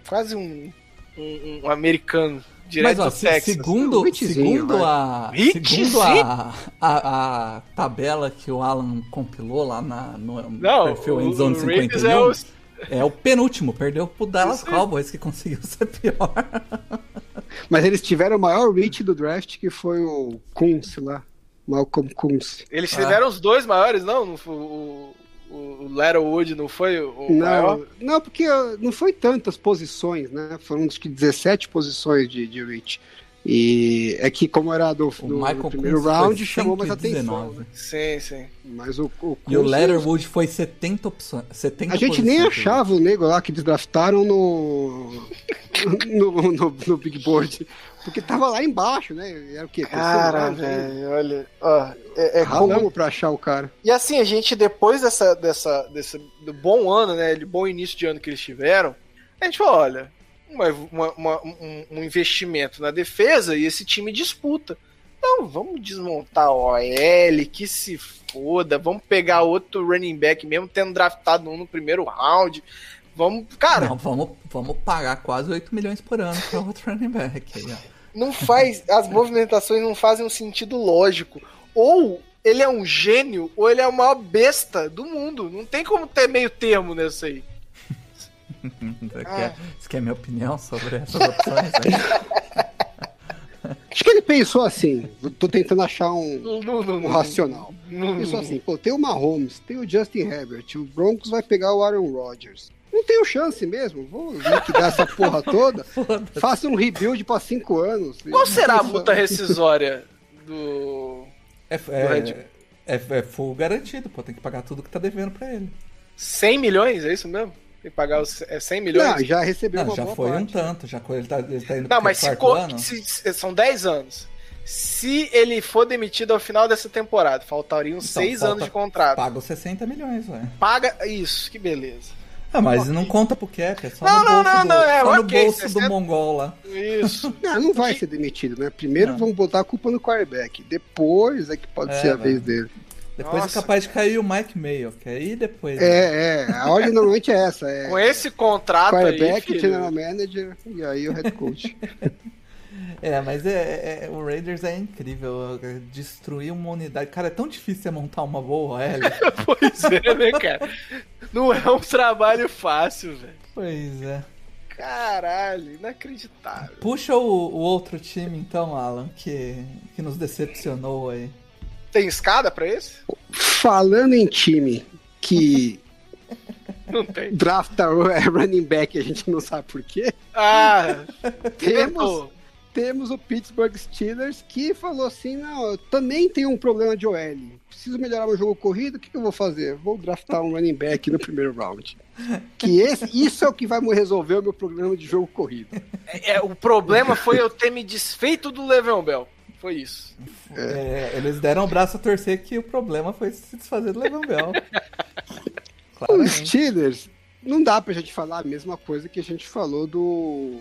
Quase um, um, um americano direto Mas ó, do se- Texas. segundo, Um segundo, a, Hitzinho? segundo a, a, a tabela que o Alan compilou lá na, no Não, perfil o, Endzone o Raiders 51, é é o... penúltimo, perdeu pro Dallas. Cowboys, que conseguiu ser pior. Mas eles tiveram o maior reach do draft, que foi o Kunz lá. Malcolm Kunz. Eles Ah. tiveram os dois maiores, não? Não O, o, o Leatherwood não foi o maior? Não, não, porque uh, não foi tantas posições, né? Foram acho que 17 posições de, de reach. E é que como era do, do- Michael do primeiro Kunz foi round, chamou mais atenção. 119. né? Sim, sim. Mas o, o E o Kunz- Letterwood foi 70 opções. 70 A gente nem posições. achava o nego lá que eles draftaram no, no, no, no Big Board. Porque tava lá embaixo, né? Era o quê? Cara, né? velho, olha. Ó, é, é como- pra achar o cara. E assim, a gente, depois dessa, dessa, desse do bom ano, né? De bom início de ano que eles tiveram, a gente falou, olha, uma- uma- uma- um, um investimento na defesa e esse time disputa. Então, vamos desmontar o OL, que se foda, vamos pegar outro running back mesmo, tendo draftado um no primeiro round. Vamos, cara, Não, vamos, vamos pagar quase 8 milhões por ano pra outro running back aí, não faz. As movimentações não fazem um sentido lógico. Ou ele é um gênio, ou ele é a maior besta do mundo. Não tem como ter meio termo nisso aí. Você, Ah. quer, você quer minha opinião sobre essas opções aí? Acho que ele pensou assim. Tô tentando achar um, Não, não, não, um racional. Não, Pensou assim, pô, tem o Mahomes, tem o Justin Herbert, o Broncos vai pegar o Aaron Rodgers. Não tenho chance mesmo, vou liquidar essa porra toda. Faça um rebuild pra cinco anos. Qual será a multa rescisória do É, é, é, é full garantido, pô. Tem que pagar tudo que tá devendo pra ele. 100 milhões? É isso mesmo? Tem que pagar os é 100 milhões? Não, já recebeu Não, uma já boa foi um parte. tanto. Já ele tá, ele tá indo Não, mas se, co- ano. se- se- são 10 anos. Se ele for demitido ao final dessa temporada, faltariam Então, 6 falta- anos de contrato. Paga os 60 milhões, ué. Paga isso, que beleza. Ah, mas não conta pro cap, é só Não, no bolso, não, do, não, é, só no ok, bolso 60 do mongol lá. Isso. Não, não vai ser demitido, né? Primeiro Não. vamos botar a culpa no quarterback. Depois é que pode É, ser a vai. vez dele. Depois Nossa. é capaz de cair o Mike Mayo, que aí depois... É, é. A ordem normalmente é essa. É Com esse contrato aí, quarterback, filho, general manager e aí o head coach. É, mas é, é- o Raiders é incrível. é, Destruir uma unidade. Cara, é tão difícil você montar uma boa OL. Pois é, né, cara? Não é um trabalho fácil, velho. pois é. Caralho, inacreditável. Puxa o, o outro time então, Alan, que, que nos decepcionou aí. Tem escada pra esse? Falando em time que Não tem. drafta é, running back, a gente não sabe por quê. Ah, Temos temos o Pittsburgh Steelers que falou assim: não, eu também tenho um problema de OL. Preciso melhorar meu jogo corrido, o que, que eu vou fazer? Vou draftar um running back no primeiro round. Que esse, isso é o que vai resolver o meu problema de jogo corrido. É, é, o problema foi eu ter me desfeito do Le'Veon Bell. Foi isso. É, eles deram o braço a torcer que o problema foi se desfazer do Levan Bell. Os. Steelers, não dá pra gente falar a mesma coisa que a gente falou do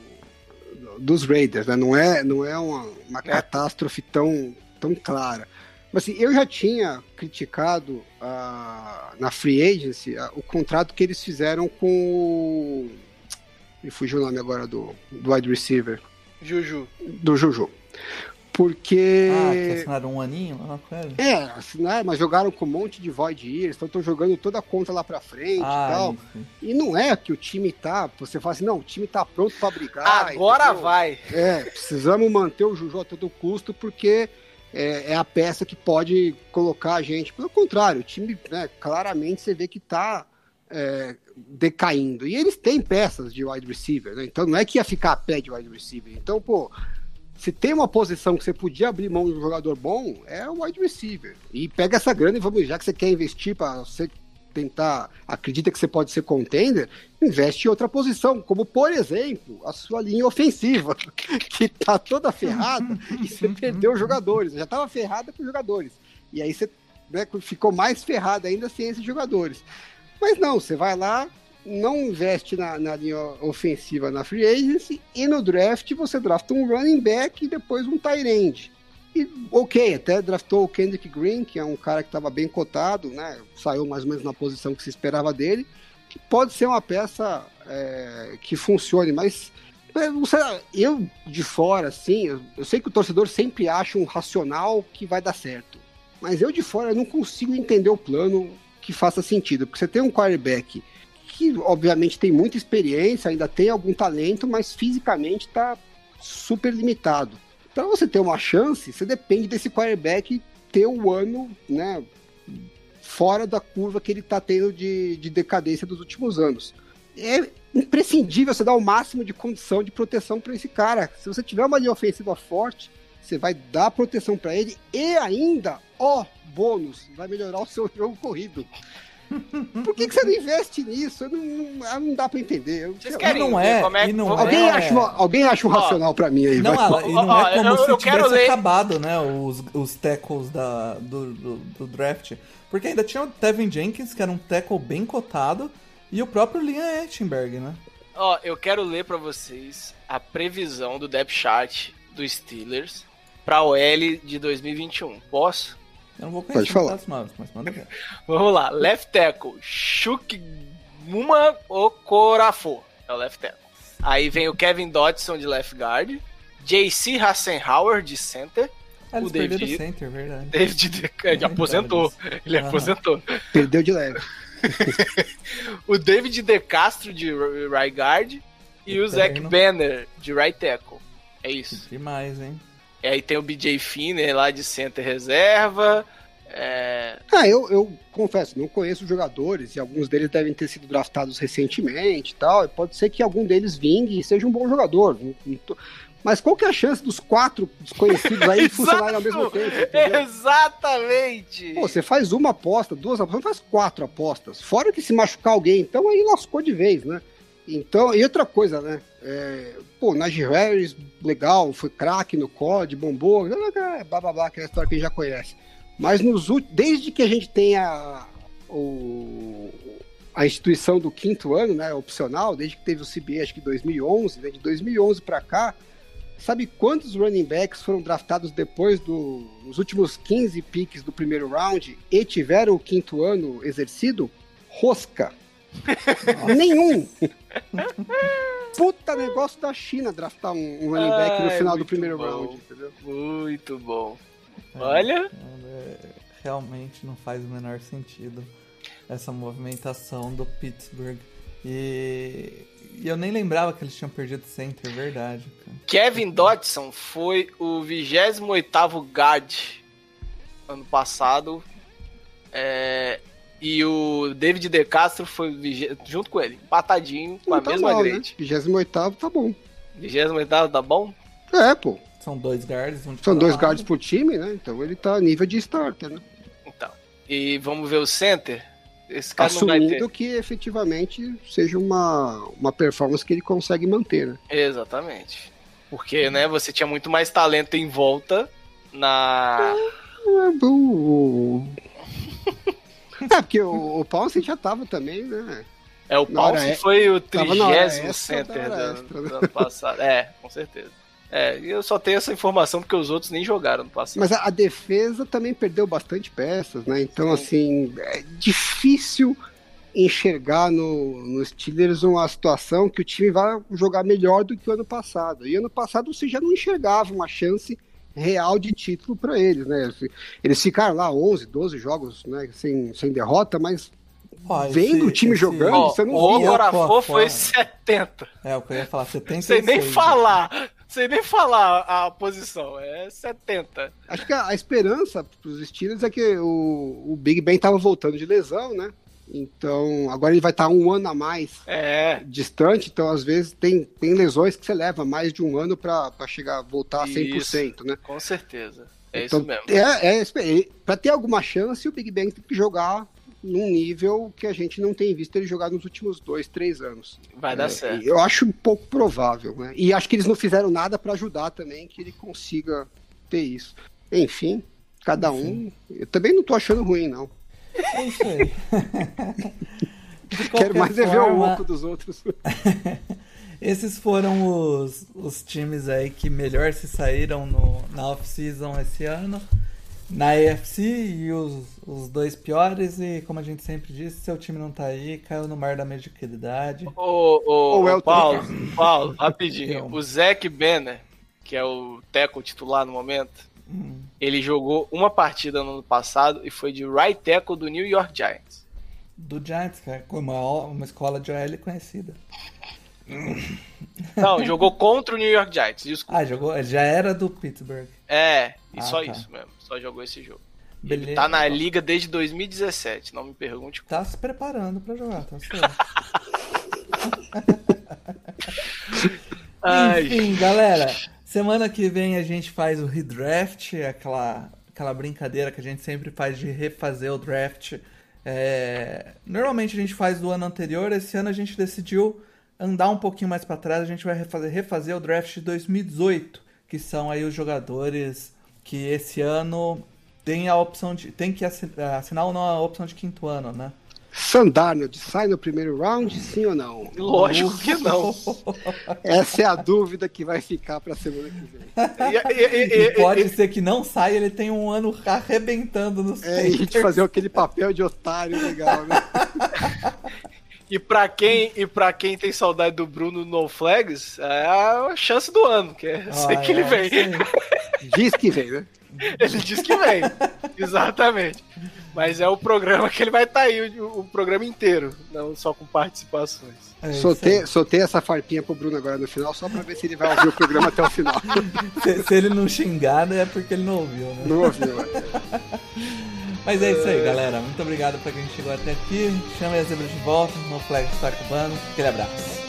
dos Raiders, né? Não é, não é uma, uma catástrofe tão, tão clara. Mas assim, eu já tinha criticado ah, na Free Agency ah, o contrato que eles fizeram com o... Me fugiu o nome agora do, do wide receiver, Juju. do Juju. Porque... Ah, que assinaram um aninho lá com ele? É, assim, né, mas jogaram com um monte de void years, então estão jogando toda a conta lá pra frente e Ah, tal. isso. E não é que o time tá, você fala assim, não, o time tá pronto pra brigar. Agora entendeu? vai. É, precisamos manter o Juju a todo custo porque é, é a peça que pode colocar a gente. Pelo contrário, o time, né, claramente você vê que tá é, decaindo. E eles têm peças de wide receiver, né? Então não é que ia ficar a pé de wide receiver. Então, pô, se tem uma posição que você podia abrir mão de um jogador bom, é o wide receiver. E pega essa grana e vamos, já que você quer investir para você tentar, acredita que você pode ser contender, investe em outra posição, como por exemplo, a sua linha ofensiva, que tá toda ferrada e você perdeu jogadores. Já tava ferrada com jogadores. E aí você né, ficou mais ferrada ainda sem esses jogadores. Mas não, você vai lá, não investe na, na linha ofensiva na free agency e no draft você drafta um running back e depois um tight end. E ok, até draftou o Kendrick Green, que é um cara que estava bem cotado, né? Saiu mais ou menos na posição que se esperava dele, que pode ser uma peça é, que funcione, mas é, eu de fora, assim, eu, eu sei que o torcedor sempre acha um racional que vai dar certo. Mas eu de fora eu não consigo entender o plano que faça sentido. Porque você tem um quarterback que, obviamente, tem muita experiência, ainda tem algum talento, mas fisicamente está super limitado. Para você ter uma chance, você depende desse quarterback ter o ano, né, fora da curva que ele está tendo de, de decadência dos últimos anos. É imprescindível você dar o máximo de condição de proteção para esse cara. Se você tiver uma linha ofensiva forte, você vai dar proteção para ele e ainda, ó, bônus, vai melhorar o seu jogo corrido. Por que, que você não investe nisso? Não, não, não dá para entender. Eu- Vocês querem não é, como é e que... não vamos- Alguém, é. acha, alguém acha um Ó, racional para mim aí? Não, vai. e não Ó, é como eu- se eu quero tivesse ler- acabado, né, os, os tackles da, do, do, do draft. Porque ainda tinha o Tevin Jenkins, que era um tackle bem cotado, e o próprio Liam Etchenberg, né? Ó, eu quero ler pra vocês a previsão do depth chart dos Steelers pra OL de 2021. Posso? Eu não vou Pode conhecer falar. os novos, mas manda ver. Vamos lá. Left tackle, Shuk Muma Okorafor. É o left tackle. Aí vem o Kevin Dodson de left guard. JC Hassenhauer de center. Ah, eles O David- perderam o center, verdade. David de... ele aposentou. Ele Aham. aposentou. Perdeu de leve. O David De Castro de right guard. E o Zach Eterno. Banner de right tackle. É isso. Demais, hein? E aí tem o BJ Finner lá de center reserva. É... Ah, eu, eu confesso, não conheço os jogadores e alguns deles devem ter sido draftados recentemente e tal. e Pode ser que algum deles vingue e seja um bom jogador. Mas qual que é a chance dos quatro desconhecidos aí funcionarem ao mesmo tempo? entendeu? Exatamente! Pô, você faz uma aposta, duas apostas, faz quatro apostas. Fora que se machucar alguém, então aí lascou de vez, né? Então, e outra coisa, né? É, pô, Najee Harris, legal, foi craque no COD, bombou, blá blá blá, aquela história que a gente já conhece. Mas nos, desde que a gente tenha o, a instituição do quinto ano, né, opcional, desde que teve o CBA, acho que 2011, né, de 2011 para cá, sabe quantos running backs foram draftados depois do, nos últimos 15 picks do primeiro round e tiveram o quinto ano exercido? Rosca. Nenhum. Puta negócio da China draftar um, um running back no Ai, final do muito primeiro bom. round, entendeu? Muito bom. É, Olha. é, realmente não faz o menor sentido essa movimentação do Pittsburgh. E, e eu nem lembrava que eles tinham perdido center, é verdade. cara. Kevin Dodson foi o 28º guard ano passado. É, e o David De Castro foi junto com ele, empatadinho, com a Não tá mesma mal, né? grade. 28 tá bom. 28º tá bom? É, pô. São dois guards. Um de São dois lado. guards por time, né? Então ele tá a nível de starter, né? Então. E vamos ver o center. Esse cara não vai Assumindo ter. que efetivamente seja uma, uma performance que ele consegue manter, né? Exatamente. Porque, né, você tinha muito mais talento em volta na. É, bom. é porque o, o Paulsen já tava também, né? É, o Paulson é- foi o trigésimo center da do, ano- passado. É, com certeza. É, e eu só tenho essa informação porque os outros nem jogaram no passado. Mas a, a defesa também perdeu bastante peças, né? Então, assim, é difícil enxergar no, no Steelers uma situação que o time vai jogar melhor do que o ano passado. E ano passado você já não enxergava uma chance real de título para eles, né? Eles ficaram lá 11, 12 jogos né, sem, sem derrota, mas Ó, esse- Vendo o time jogando, Ó, você não o via, Borafô pô, foi fora. 70. É, o que eu ia falar, 76. Sem nem falar. Sem nem falar a posição. É 70. Acho que a, a esperança para os Steelers é que o, o Big Ben estava voltando de lesão, né? Então, agora ele vai estar um ano a mais É. distante, então às vezes tem, tem lesões que você leva mais de um ano para chegar voltar a 100%, né? Com certeza. É então, isso mesmo. É, é, para ter alguma chance, o Big Ben tem que jogar num nível que a gente não tem visto ele jogar nos últimos dois, três anos. Vai dar É, certo. Eu acho um pouco provável, né? E acho que eles não fizeram nada para ajudar também que ele consiga ter isso. Enfim, cada um. Eu também não tô achando ruim, não. É isso aí. Quero mais é ver o forma, oco dos outros. Esses foram os, os times aí que melhor se saíram no, na off-season esse ano. Na AFC e os, os dois piores, e como a gente sempre disse, seu time não tá aí, caiu no mar da mediocridade. Ô, ô, ô, o Paulo, Paulo, rapidinho. Calma. O Zac Banner, que é o tackle titular no momento, Hum, ele jogou uma partida no ano passado e foi de right tackle do New York Giants. do Giants, cara, com uma, uma escola de OL conhecida. Não, jogou contra o New York Giants, desculpa. Ah, jogou, já era do Pittsburgh. É, e Ah, só tá. isso mesmo. Só jogou esse jogo. Beleza. Ele tá na liga desde 2017, não me pergunte como. Tá se preparando pra jogar, tá Enfim, galera, semana que vem a gente faz o redraft, aquela, aquela brincadeira que a gente sempre faz de refazer o draft. É, normalmente a gente faz do ano anterior, esse ano a gente decidiu andar um pouquinho mais pra trás, a gente vai refazer, refazer o draft de 2018, que são aí os jogadores que esse ano tem a opção de. tem que assi- assinar ou não a opção de quinto ano, né? Sandarnold sai no primeiro round, sim ou não? lógico que não. Essa é a dúvida que vai ficar pra semana que vem. E, e- e- pode e- ser que não saia, ele tem um ano arrebentando nos É, e a gente fazer aquele papel de otário legal, né? E pra quem, e pra quem tem saudade do Bruno No Flags, é a chance do ano, que é sei Ah, que ele é, vem. isso aí. Diz que vem, né? Ele diz que vem. Exatamente. Mas é o programa que ele vai estar aí, o, o programa inteiro, não só com participações. É Soltei, soltei essa farpinha pro Bruno agora no final, só pra ver se ele vai ouvir o programa até o final. Se, se ele não xingar, é porque ele não ouviu, né? Não ouviu, né? Mas é isso aí, galera. Muito obrigado pra quem chegou até aqui. Chama a zebra de volta. No flag está acabando. Aquele abraço.